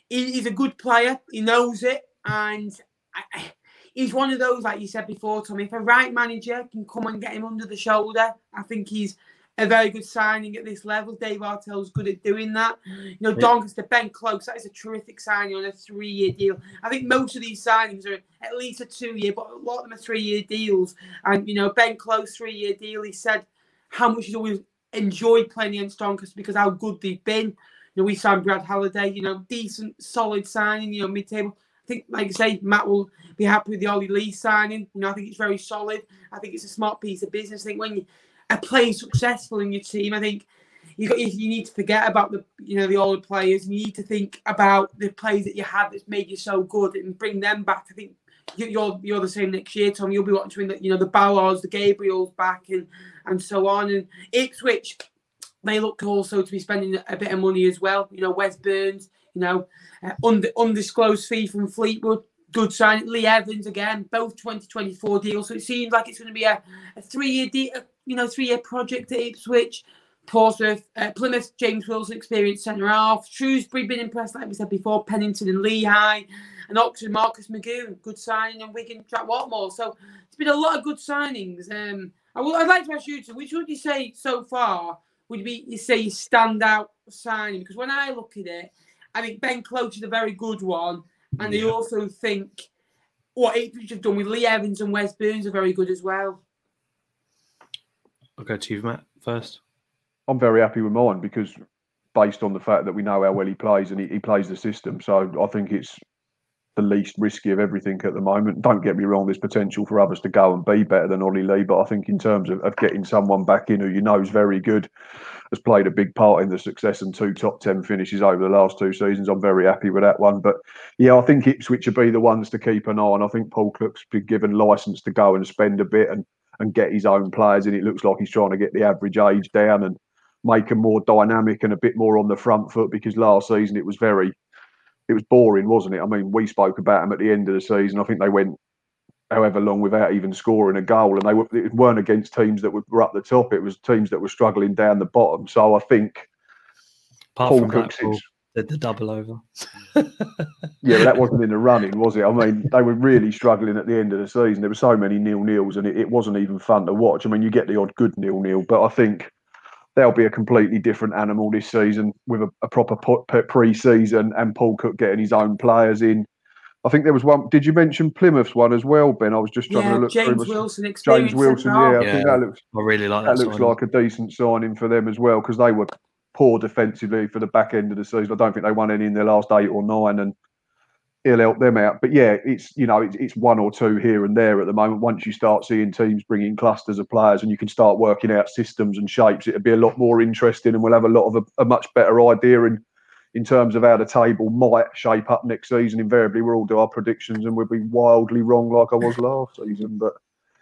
he, he's a good player. He knows it, and. I, he's one of those, like you said before, Tommy. If a right manager can come and get him under the shoulder, I think he's a very good signing at this level. Dave Artell's good at doing that. You know. Doncaster, Ben Close, that is a terrific signing on a three year deal. I think most of these signings are at least a two year, but a lot of them are three year deals. And, you know, Ben Close, three year deal, he said how much he's always enjoyed playing against Doncaster because how good they've been. You know, we signed Brad Halliday, you know, decent, solid signing, you know, mid table I think, like I say, Matt will be happy with the Ollie Lee signing. You know, I think it's very solid. I think it's a smart piece of business. I think when you a player successful in your team, I think you got you need to forget about the you know the older players. And you need to think about the players that you had that's made you so good and bring them back. I think you're you're the same next year, Tom. You'll be watching the you know the Bowers, the Gabriels back and and so on. And Ipswich, they look also to be spending a bit of money as well. You know, Wes Burns, you know, uh, und- undisclosed fee from Fleetwood. Good sign. Lee Evans again, both 2024 deals. So it seems like it's going to be a, a three-year, de- you know, three-year project at Ipswich. Portsmouth, uh, Plymouth, James Wilson, experienced centre half. Shrewsbury, been impressed, like we said before. Pennington and Leahy, and Oxford, Marcus McGuane, good signing, and Wigan, Jack Whatmough. So it's been a lot of good signings. Um, I would, I'd like to ask you, which would you say so far would be you say your standout signing? Because when I look at it, I think Ben Close is a very good one, and yeah. I also think what Ipswich have done with Lee Evans and Wes Burns are very good as well. I'll go to you, Matt, first. I'm very happy with mine because based on the fact that we know how well he plays and he, he plays the system. So I think it's the least risky of everything at the moment. Don't get me wrong, there's potential for others to go and be better than Ollie Lee, but I think in terms of, of getting someone back in who you know is very good, has played a big part in the success and two top 10 finishes over the last two seasons. I'm very happy with that one. But yeah, I think Ipswich will be the ones to keep an eye on. I think Paul Cook's been given license to go and spend a bit and, and get his own players in. It looks like he's trying to get the average age down and make them more dynamic and a bit more on the front foot because last season it was very it was boring, wasn't it? I mean, we spoke about them at the end of the season. I think they went however long without even scoring a goal, and they were, it weren't against teams that were up the top. It was teams that were struggling down the bottom. So I think Apart Paul Cook did the double over. yeah, that wasn't in the running, was it? I mean, they were really struggling at the end of the season. There were so many nil nils, and it, it wasn't even fun to watch. I mean, you get the odd good nil nil, but I think they'll be a completely different animal this season with a, a proper pre-season and Paul Cook getting his own players in. I think there was one. Did you mention Plymouth's one as well, Ben? I was just trying yeah, to look James through. Wilson, James Wilson, yeah, I think that looks. I really like that. That, looks signing. like a decent signing for them as well because they were poor defensively for the back end of the season. I don't think they won any in their last eight or nine, and he'll help them out. But yeah, it's you know it's, it's one or two here and there at the moment. Once you start seeing teams bringing clusters of players and you can start working out systems and shapes, it'll be a lot more interesting, and we'll have a lot of a, a much better idea in in terms of how the table might shape up next season. Invariably, we'll all do our predictions and we'll be wildly wrong like I was last season. But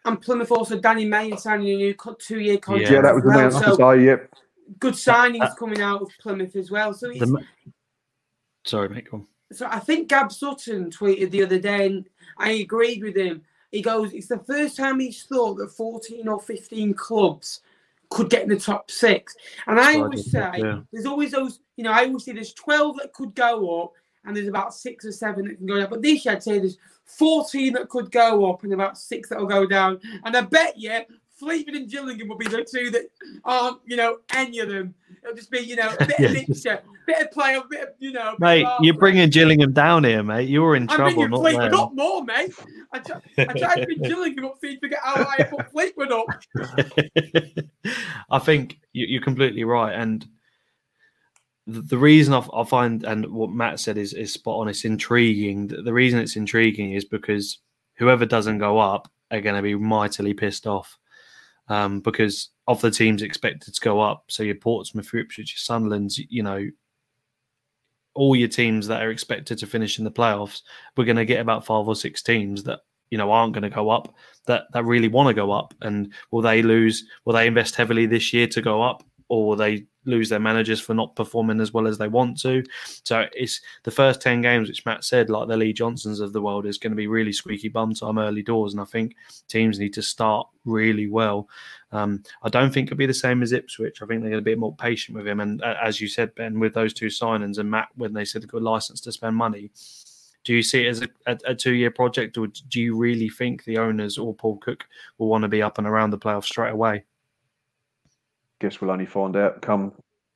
and Plymouth also Danny Mayor signing a new two-year contract. Yeah, that was announced well, so today. Yep. Good signings uh, coming out of Plymouth as well. So the, sorry, mate. Go on so I think Gab Sutton tweeted the other day, and I agreed with him. He goes, "It's the first time he's thought that 14 or 15 clubs could get in the top six." And I always say, yeah. there's always those. You know, I always say there's 12 that could go up, and there's about six or seven that can go down. But this year, I'd say there's 14 that could go up, and about six that will go down. And I bet you Fleetwood and Gillingham will be the two that aren't, you know, any of them. It'll just be, you know, a (laughs) bit of mixture, bit of play, a bit of, you know. Mate, you're bringing Gillingham down here, mate. You're in I'm trouble. I'm bringing Fleetwood up more, mate. I, try, I tried to bring Gillingham up so you forget how I put Fleetwood up. (laughs) I think you're completely right. And the, the reason I, I, find and what Matt said is is spot on. It's intriguing. The, the reason it's intriguing is because whoever doesn't go up are going to be mightily pissed off um, because of the teams expected to go up. So your Portsmouth, Ipswich, your you know, all your teams that are expected to finish in the playoffs, we're going to get about five or six teams that you know aren't going to go up that that really want to go up. And will they lose? Will they invest heavily this year to go up, or they lose their managers for not performing as well as they want to? So it's the first ten games, which Matt said, like the Lee Johnsons of the world, is going to be really squeaky bum time early doors, and I think teams need to start really well. Um, I don't think it'll be the same as Ipswich. I think they're going to be more patient with him. And uh, as you said, Ben, with those two signings and Matt, when they said they've got license to spend money, do you see it as a, a, a two year project, or do you really think the owners or Paul Cook will want to be up and around the playoffs straight away? Guess we'll only find out come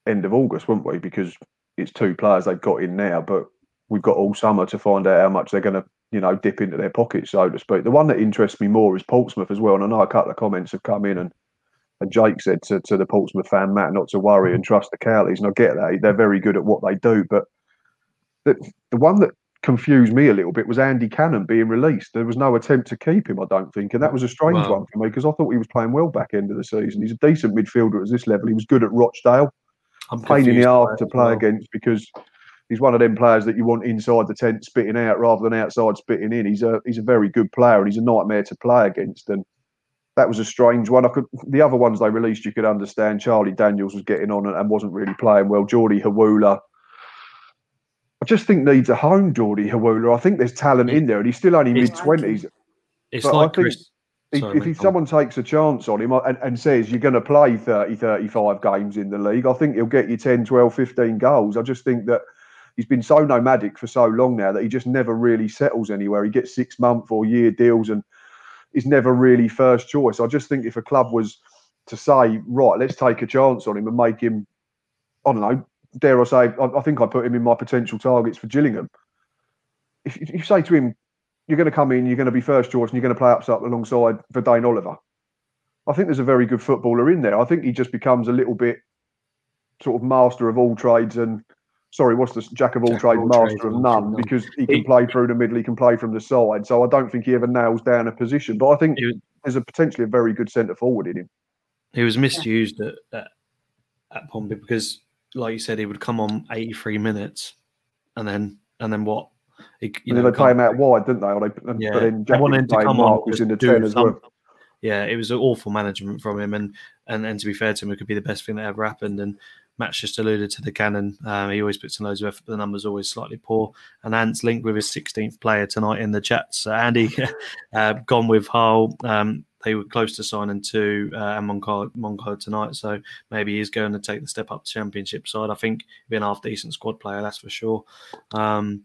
end of August, won't we? Because it's two players they've got in now, but we've got all summer to find out how much they're going to, you know, dip into their pockets, so to speak. The one that interests me more is Portsmouth as well, and I know a couple of comments have come in and and Jake said to, to the Portsmouth fan Matt not to worry and trust the Cowleys, and I get that they're very good at what they do, but the the one that confused me a little bit was Andy Cannon being released. There was no attempt to keep him, I don't think, and that was a strange wow. one for me because I thought he was playing well back end of the season. He's a decent midfielder at this level. He was good at Rochdale. I'm pain in the arse to play well. against because he's one of them players that you want inside the tent spitting out rather than outside spitting in. He's a he's a very good player and he's a nightmare to play against. And that was a strange one. I could the other ones they released you could understand. Charlie Daniels was getting on and, and wasn't really playing well. Jordy Hiwula. I just think needs a home, Jordy Hiwula. I think there's talent in there, and he's still only mid twenties. It's but like Chris, Sorry, if, if someone takes a chance on him uh, and, and says you're going to play 30, 35 games in the league, I think he'll get you 10, 12, 15 goals. I just think that he's been so nomadic for so long now that he just never really settles anywhere. He gets six month or year deals and is never really first choice. I just think if a club was to say, right, let's take a chance on him and make him, I don't know, dare I say, I, I think I put him in my potential targets for Gillingham. If, if you say to him, you're going to come in, you're going to be first choice, and you're going to play up alongside Vadaine Oliver. I think there's a very good footballer in there. I think he just becomes a little bit sort of master of all trades and sorry, what's the jack of all jack trades, master trades, of none, because he can play through the middle, he can play from the side. So I don't think he ever nails down a position. But I think there's a potentially a very good centre forward in him. He was misused at, at, at Pompey because, like you said, he would come on 83 minutes, and then and then what? He, you know, they play him out wide, didn't they? Or they yeah. But then Jack to come Mark on was in the ten as well. Yeah, it was an awful management from him, and and and to be fair to him, it could be the best thing that ever happened. And Matt's just alluded to the cannon. Um, he always puts in loads of effort, but the numbers always slightly poor. And Ant's linked with his 16th player tonight in the chat. So Andy (laughs) uh, gone with Hull. Um, they were close to signing to uh, and Moncur, tonight, so maybe he's going to take the step up to championship side. I think being a half decent squad player, that's for sure. Um,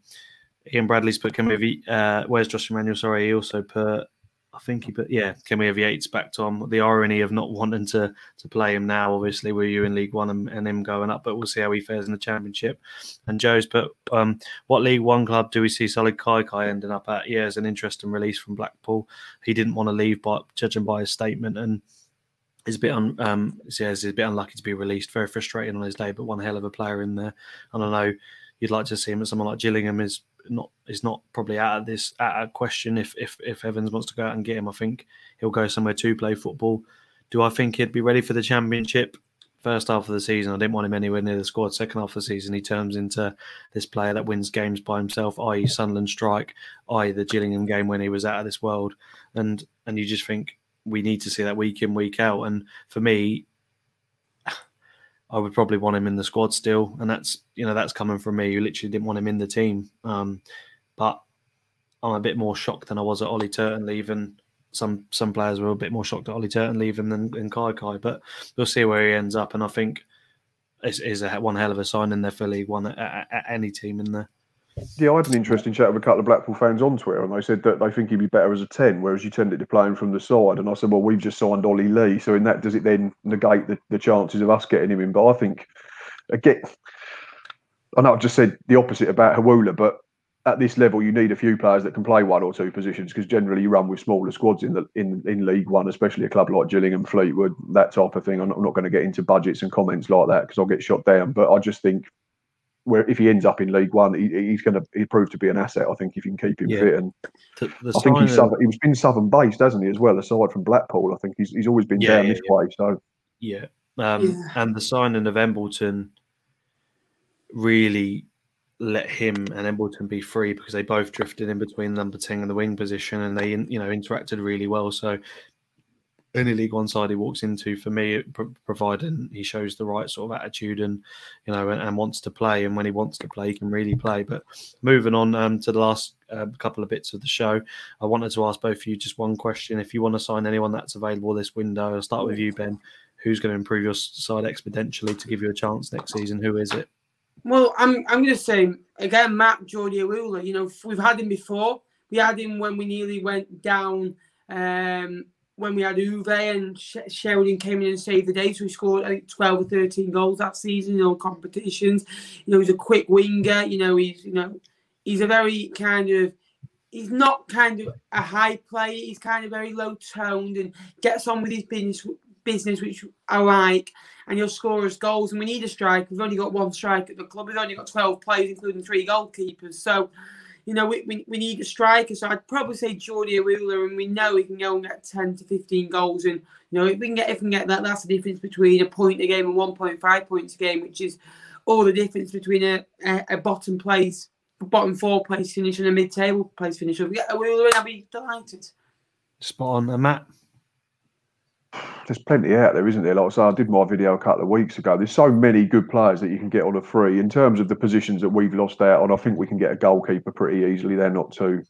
Ian Bradley's put we uh, where's Josh Emmanuel? Sorry, he also put I think he put yeah, can we have Yates back Tom? The irony of not wanting to to play him now, obviously, with you in League One and, and him going up, but we'll see how he fares in the championship. And Joe's put um, what League One club do we see Sullay Kai Kai ending up at? Yeah, as an interesting release from Blackpool. He didn't want to leave but judging by his statement and is a bit un, um yeah, he's a bit unlucky to be released. Very frustrating on his day, but one hell of a player in there. And I know you'd like to see him at someone like Gillingham is not is not probably out of this out of question if if if Evans wants to go out and get him. I think he'll go somewhere to play football. Do I think he'd be ready for the championship? First half of the season, I didn't want him anywhere near the squad. Second half of the season, he turns into this player that wins games by himself, i.e., Sunderland strike, i.e., the Gillingham game when he was out of this world. And and you just think we need to see that week in, week out. And for me, I would probably want him in the squad still, and that's you know that's coming from me who literally didn't want him in the team. Um, but I'm a bit more shocked than I was at Ollie Turton leaving. Some some players were a bit more shocked at Ollie Turton leaving than, than Kai Kai, but we'll see where he ends up. And I think is is a one hell of a sign in there for League One at, at, at any team in there. Yeah, I had an interesting chat with a couple of Blackpool fans on Twitter, and they said that they think he'd be better as a ten, whereas you tended to play him from the side. And I said, well, we've just signed Ollie Lee, so in that does it then negate the, the chances of us getting him in? But I think again, I know I've just said the opposite about Hiwula, but at this level, you need a few players that can play one or two positions because generally you run with smaller squads in the in, in League One, especially a club like Gillingham, Fleetwood, that type of thing. I'm not, I'm not going to get into budgets and comments like that because I'll get shot down. But I just think where if he ends up in League One, he, he's going to he prove to be an asset. I think if you can keep him Yeah. fit, and The, the I think he's signing- southern, he's been southern based, hasn't he, as well? Aside from Blackpool, I think he's he's always been Yeah, down yeah, this yeah. way. So Yeah. Um, Yeah. And the signing of Embleton really let him and Embleton be free because they both drifted in between number 10 and the wing position and they, you know, interacted really well. So any League One side he walks into, for me, pro- providing he shows the right sort of attitude and, you know, and, and wants to play. And when he wants to play, he can really play. But moving on um, to the last uh, couple of bits of the show, I wanted to ask both of you just one question. If you want to sign anyone that's available this window, I'll start with you, Ben. Who's going to improve your side exponentially to give you a chance next season? Who is it? Well, I'm I'm going to say again, Matt Jordy Hiwula. You know, we've had him before. We had him when we nearly went down. Um, when we had Uwe and Sh- Sheridan came in and saved the day, so he scored I think 12 or 13 goals that season in all competitions. You know, he's a quick winger. You know, he's you know, he's a very kind of. He's not kind of a high player. He's kind of very low toned and gets on with his business, business, which I like and he'll score us goals. And we need a striker. We've only got one striker at the club. We've only got 12 players, including three goalkeepers. So, you know, we, we, we need a striker. So I'd probably say Jordy Hiwula, and we know he can go and get 10 to 15 goals. And, you know, if we can get if we can get that, that's the difference between a point a game and 1.5 points a game, which is all the difference between a, a, a bottom place, bottom four place finish and a mid table place finish. If we get Hiwula in, I'll be delighted. Spot on. And Matt? There's plenty out there, isn't there? Like I said, I did my video a couple of weeks ago. There's so many good players that you can get on a free. In terms of the positions that we've lost out on, I think we can get a goalkeeper pretty easily. They're not too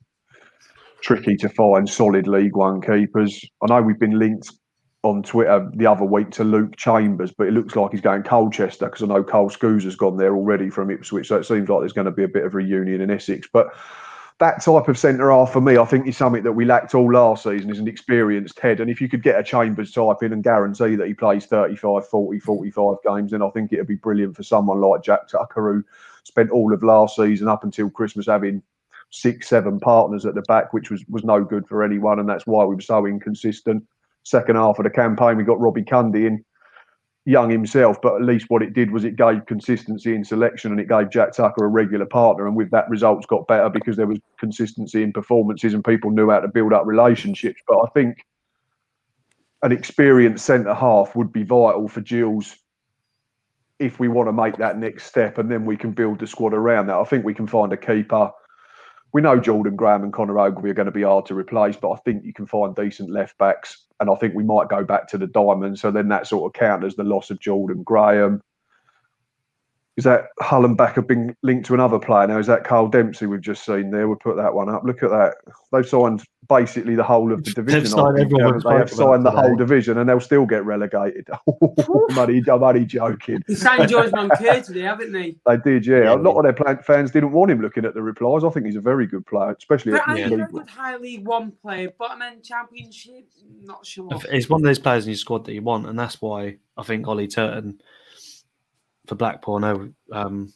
tricky to find solid League One keepers. I know we've been linked on Twitter the other week to Luke Chambers, but it looks like he's going Colchester because I know Cole Skuse's gone there already from Ipswich. So it seems like there's going to be a bit of reunion in Essex. But that type of centre half for me, I think, is something that we lacked all last season is an experienced head. And if you could get a Chambers type in and guarantee that he plays 35, 40, 45 games, then I think it'd be brilliant for someone like Jack Tucker, who spent all of last season up until Christmas having six, seven partners at the back, which was, was no good for anyone. And that's why we were so inconsistent. Second half of the campaign, we got Robbie Cundy in, young himself, but at least what it did was it gave consistency in selection and it gave Jack Tucker a regular partner. And with that, results got better because there was consistency in performances and people knew how to build up relationships. But I think an experienced centre half would be vital for Gills if we want to make that next step and then we can build the squad around that. I think we can find a keeper. We know Jordan Graham and Connor Ogilvie are going to be hard to replace, but I think you can find decent left backs. And I think we might go back to the diamond. So then that sort of counters the loss of Jordan Graham. Is that Hull and Back have been linked to another player now? Is that Carl Dempsey we've just seen there? We'll put that one up. Look at that. They've signed basically the whole of the They've division. Signed think, everyone They have signed the whole division and they'll still get relegated. (laughs) I'm, only, I'm only joking. He signed George Moncur today, haven't they? They did, yeah. Yeah, a lot of their plan- fans didn't want him looking at the replies. I think he's a very good player, especially But at I Yeah. league. good high league one player, bottom end championship, not sure. It's one of those players in your squad that you want, and that's why I think Ollie Turton for Blackpool. I know um,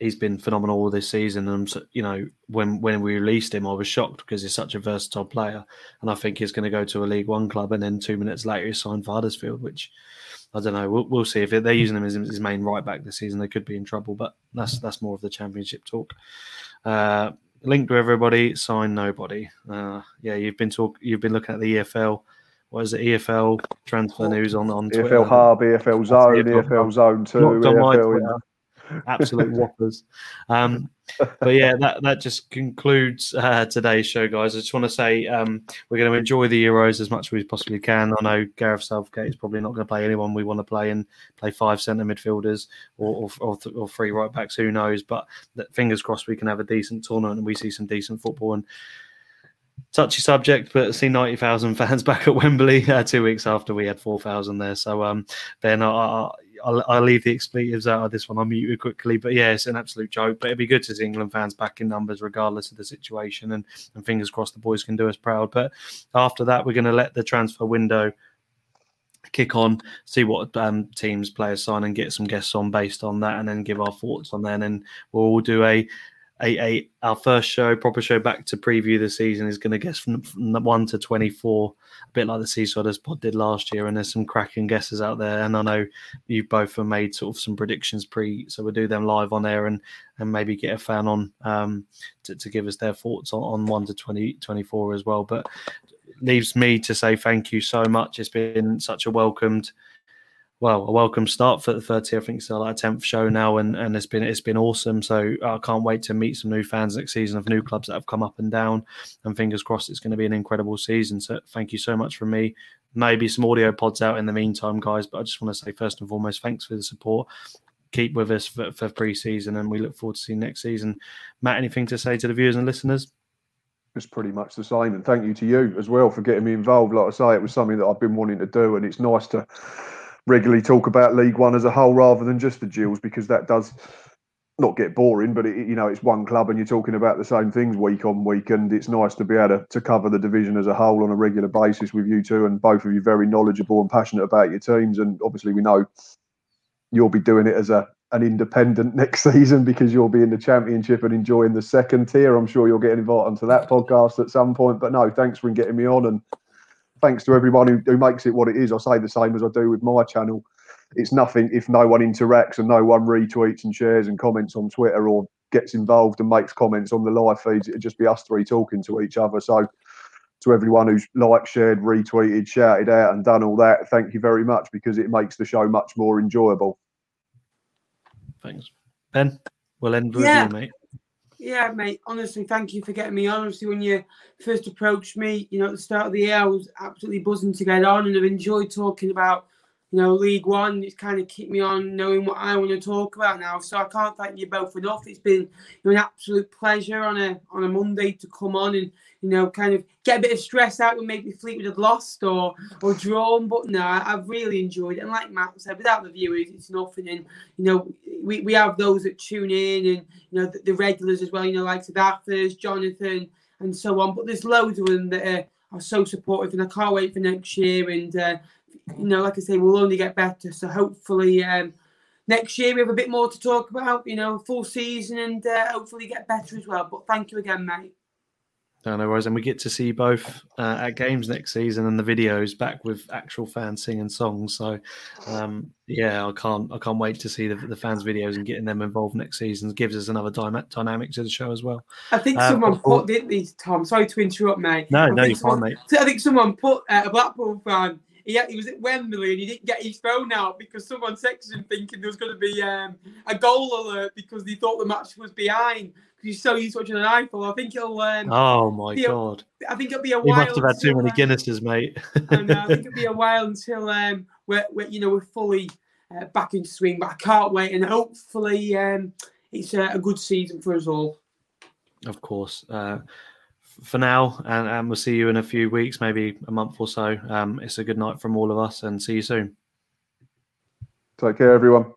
he's been phenomenal all this season, and you know when when we released him, I was shocked because he's such a versatile player, and I think he's going to go to a League One club, and then two minutes later he's signed for Huddersfield, which I don't know. We'll, we'll see if they're using him as his main right back this season. They could be in trouble, but that's that's more of the Championship talk. Uh, link to everybody, sign nobody. Uh, yeah, you've been talk, you've been looking at the EFL. What is it? EFL transfer news on on Twitter. EFL Hub, EFL Zone, EFL EFL Zone 2, Not on my EFL. Twitter. Absolute whoppers. Um, but yeah, that, that just concludes uh, today's show, guys. I just want to say um, we're going to enjoy the Euros as much as we possibly can. I know Gareth Southgate is probably not going to play anyone we want to play and play five centre midfielders or, or, or, th- or three right backs. Who knows? But that, fingers crossed we can have a decent tournament and we see some decent football. And touchy subject, but see 90,000 fans (laughs) back at Wembley uh, two weeks after we had 4,000 there. So, um, Ben, I, I, I'll, I'll leave the expletives out of this one. I'll mute you quickly. But yeah, it's an absolute joke. But it'd be good to see England fans back in numbers, regardless of the situation. And, and fingers crossed the boys can do us proud. But after that, we're going to let the transfer window kick on, see what um, teams players sign, and get some guests on based on that, and then give our thoughts on that. And then we'll all do a eight eight. Our first show, proper show back to preview the season is going to guess from, from one to twenty four, a bit like the Seasiders pod did last year. And there's some cracking guesses out there. And I know you both have made sort of some predictions pre, so we'll do them live on air and and maybe get a fan on um, to, to give us their thoughts on, on one to 20, 24 as well. But leaves me to say thank you so much. It's been such a welcomed well, a welcome start for the 30. I think it's our 10th show now, and, and it's been it's been awesome. So I can't wait to meet some new fans next season of new clubs that have come up and down. And fingers crossed, it's going to be an incredible season. So thank you so much from me. Maybe some audio pods out in the meantime, guys. But I just want to say first and foremost, thanks for the support. Keep with us for, for pre-season, and we look forward to seeing next season. Matt, anything to say to the viewers and listeners? It's pretty much the same, and thank you to you as well for getting me involved. Like I say, it was something that I've been wanting to do, and it's nice to regularly talk about League One as a whole rather than just the Gills because that does not get boring, but it, you know it's one club and you're talking about the same things week on week, and it's nice to be able to, to cover the division as a whole on a regular basis with you two, and both of you very knowledgeable and passionate about your teams, and obviously we know you'll be doing it as a an independent (laughs) next season because you'll be in the championship and enjoying the second tier. I'm sure you'll get invited onto that podcast at some point. But no, thanks for getting me on and thanks to everyone who, who makes it what it is. I say the same as I do with my channel. It's nothing if no one interacts and no one retweets and shares and comments on Twitter or gets involved and makes comments on the live feeds. It'd just be us three talking to each other. So, to everyone who's liked, shared, retweeted, shouted out, and done all that, thank you very much because it makes the show much more enjoyable. Thanks, Ben. We'll end with yeah. you, mate. Yeah, mate. Honestly, thank you for getting me on. Obviously, when you first approached me, you know, at the start of the year, I was absolutely buzzing to get on, and I've enjoyed talking about, you know, League One. It's kind of kept me on knowing what I want to talk about now. So I can't thank you both enough. It's been an absolute pleasure on a on a Monday to come on and you know, kind of get a bit of stress out when maybe Fleetwood had lost or or drawn. But no, I, have really enjoyed it. And like Matt said, without the viewers, it's nothing. And you know, we, we have those that tune in and you know the, the regulars as well. You know, like Sadathas, Jonathan, and so on. But there's loads of them that are, are so supportive, and I can't wait for next year. And uh, you know, like I say, we'll only get better. So hopefully. Um, next year we have a bit more to talk about, you know, full season and uh, hopefully get better as well. But thank you again, mate. No, no worries. And we get to see both uh, at games next season and the videos back with actual fans singing songs. So, um, yeah, I can't, I can't wait to see the, the, fans' videos and getting them involved next season. It gives us another dy- dynamic to the show as well. I think uh, someone put, didn't they, Tom? Sorry to interrupt, mate. No, I no, you're someone, fine, mate. I think someone put uh, a Blackpool fan. He, he was at Wembley and he didn't get his phone out because someone texted him thinking there was going to be um, a goal alert because they thought the match was behind he's so used to watching an iPhone. I think he'll. Um, oh my god! A, I think it'll be a while. You must have had too many uh, Guinnesses, mate. I, know, I think it'll be a (laughs) while until um, we're, we're you know we're fully uh, back in swing. But I can't wait, and hopefully um, it's a, a good season for us all. Of course. Uh, for now, and, and we'll see you in a few weeks, maybe a month or so. Um, it's a good night from all of us, and see you soon. Take care, everyone.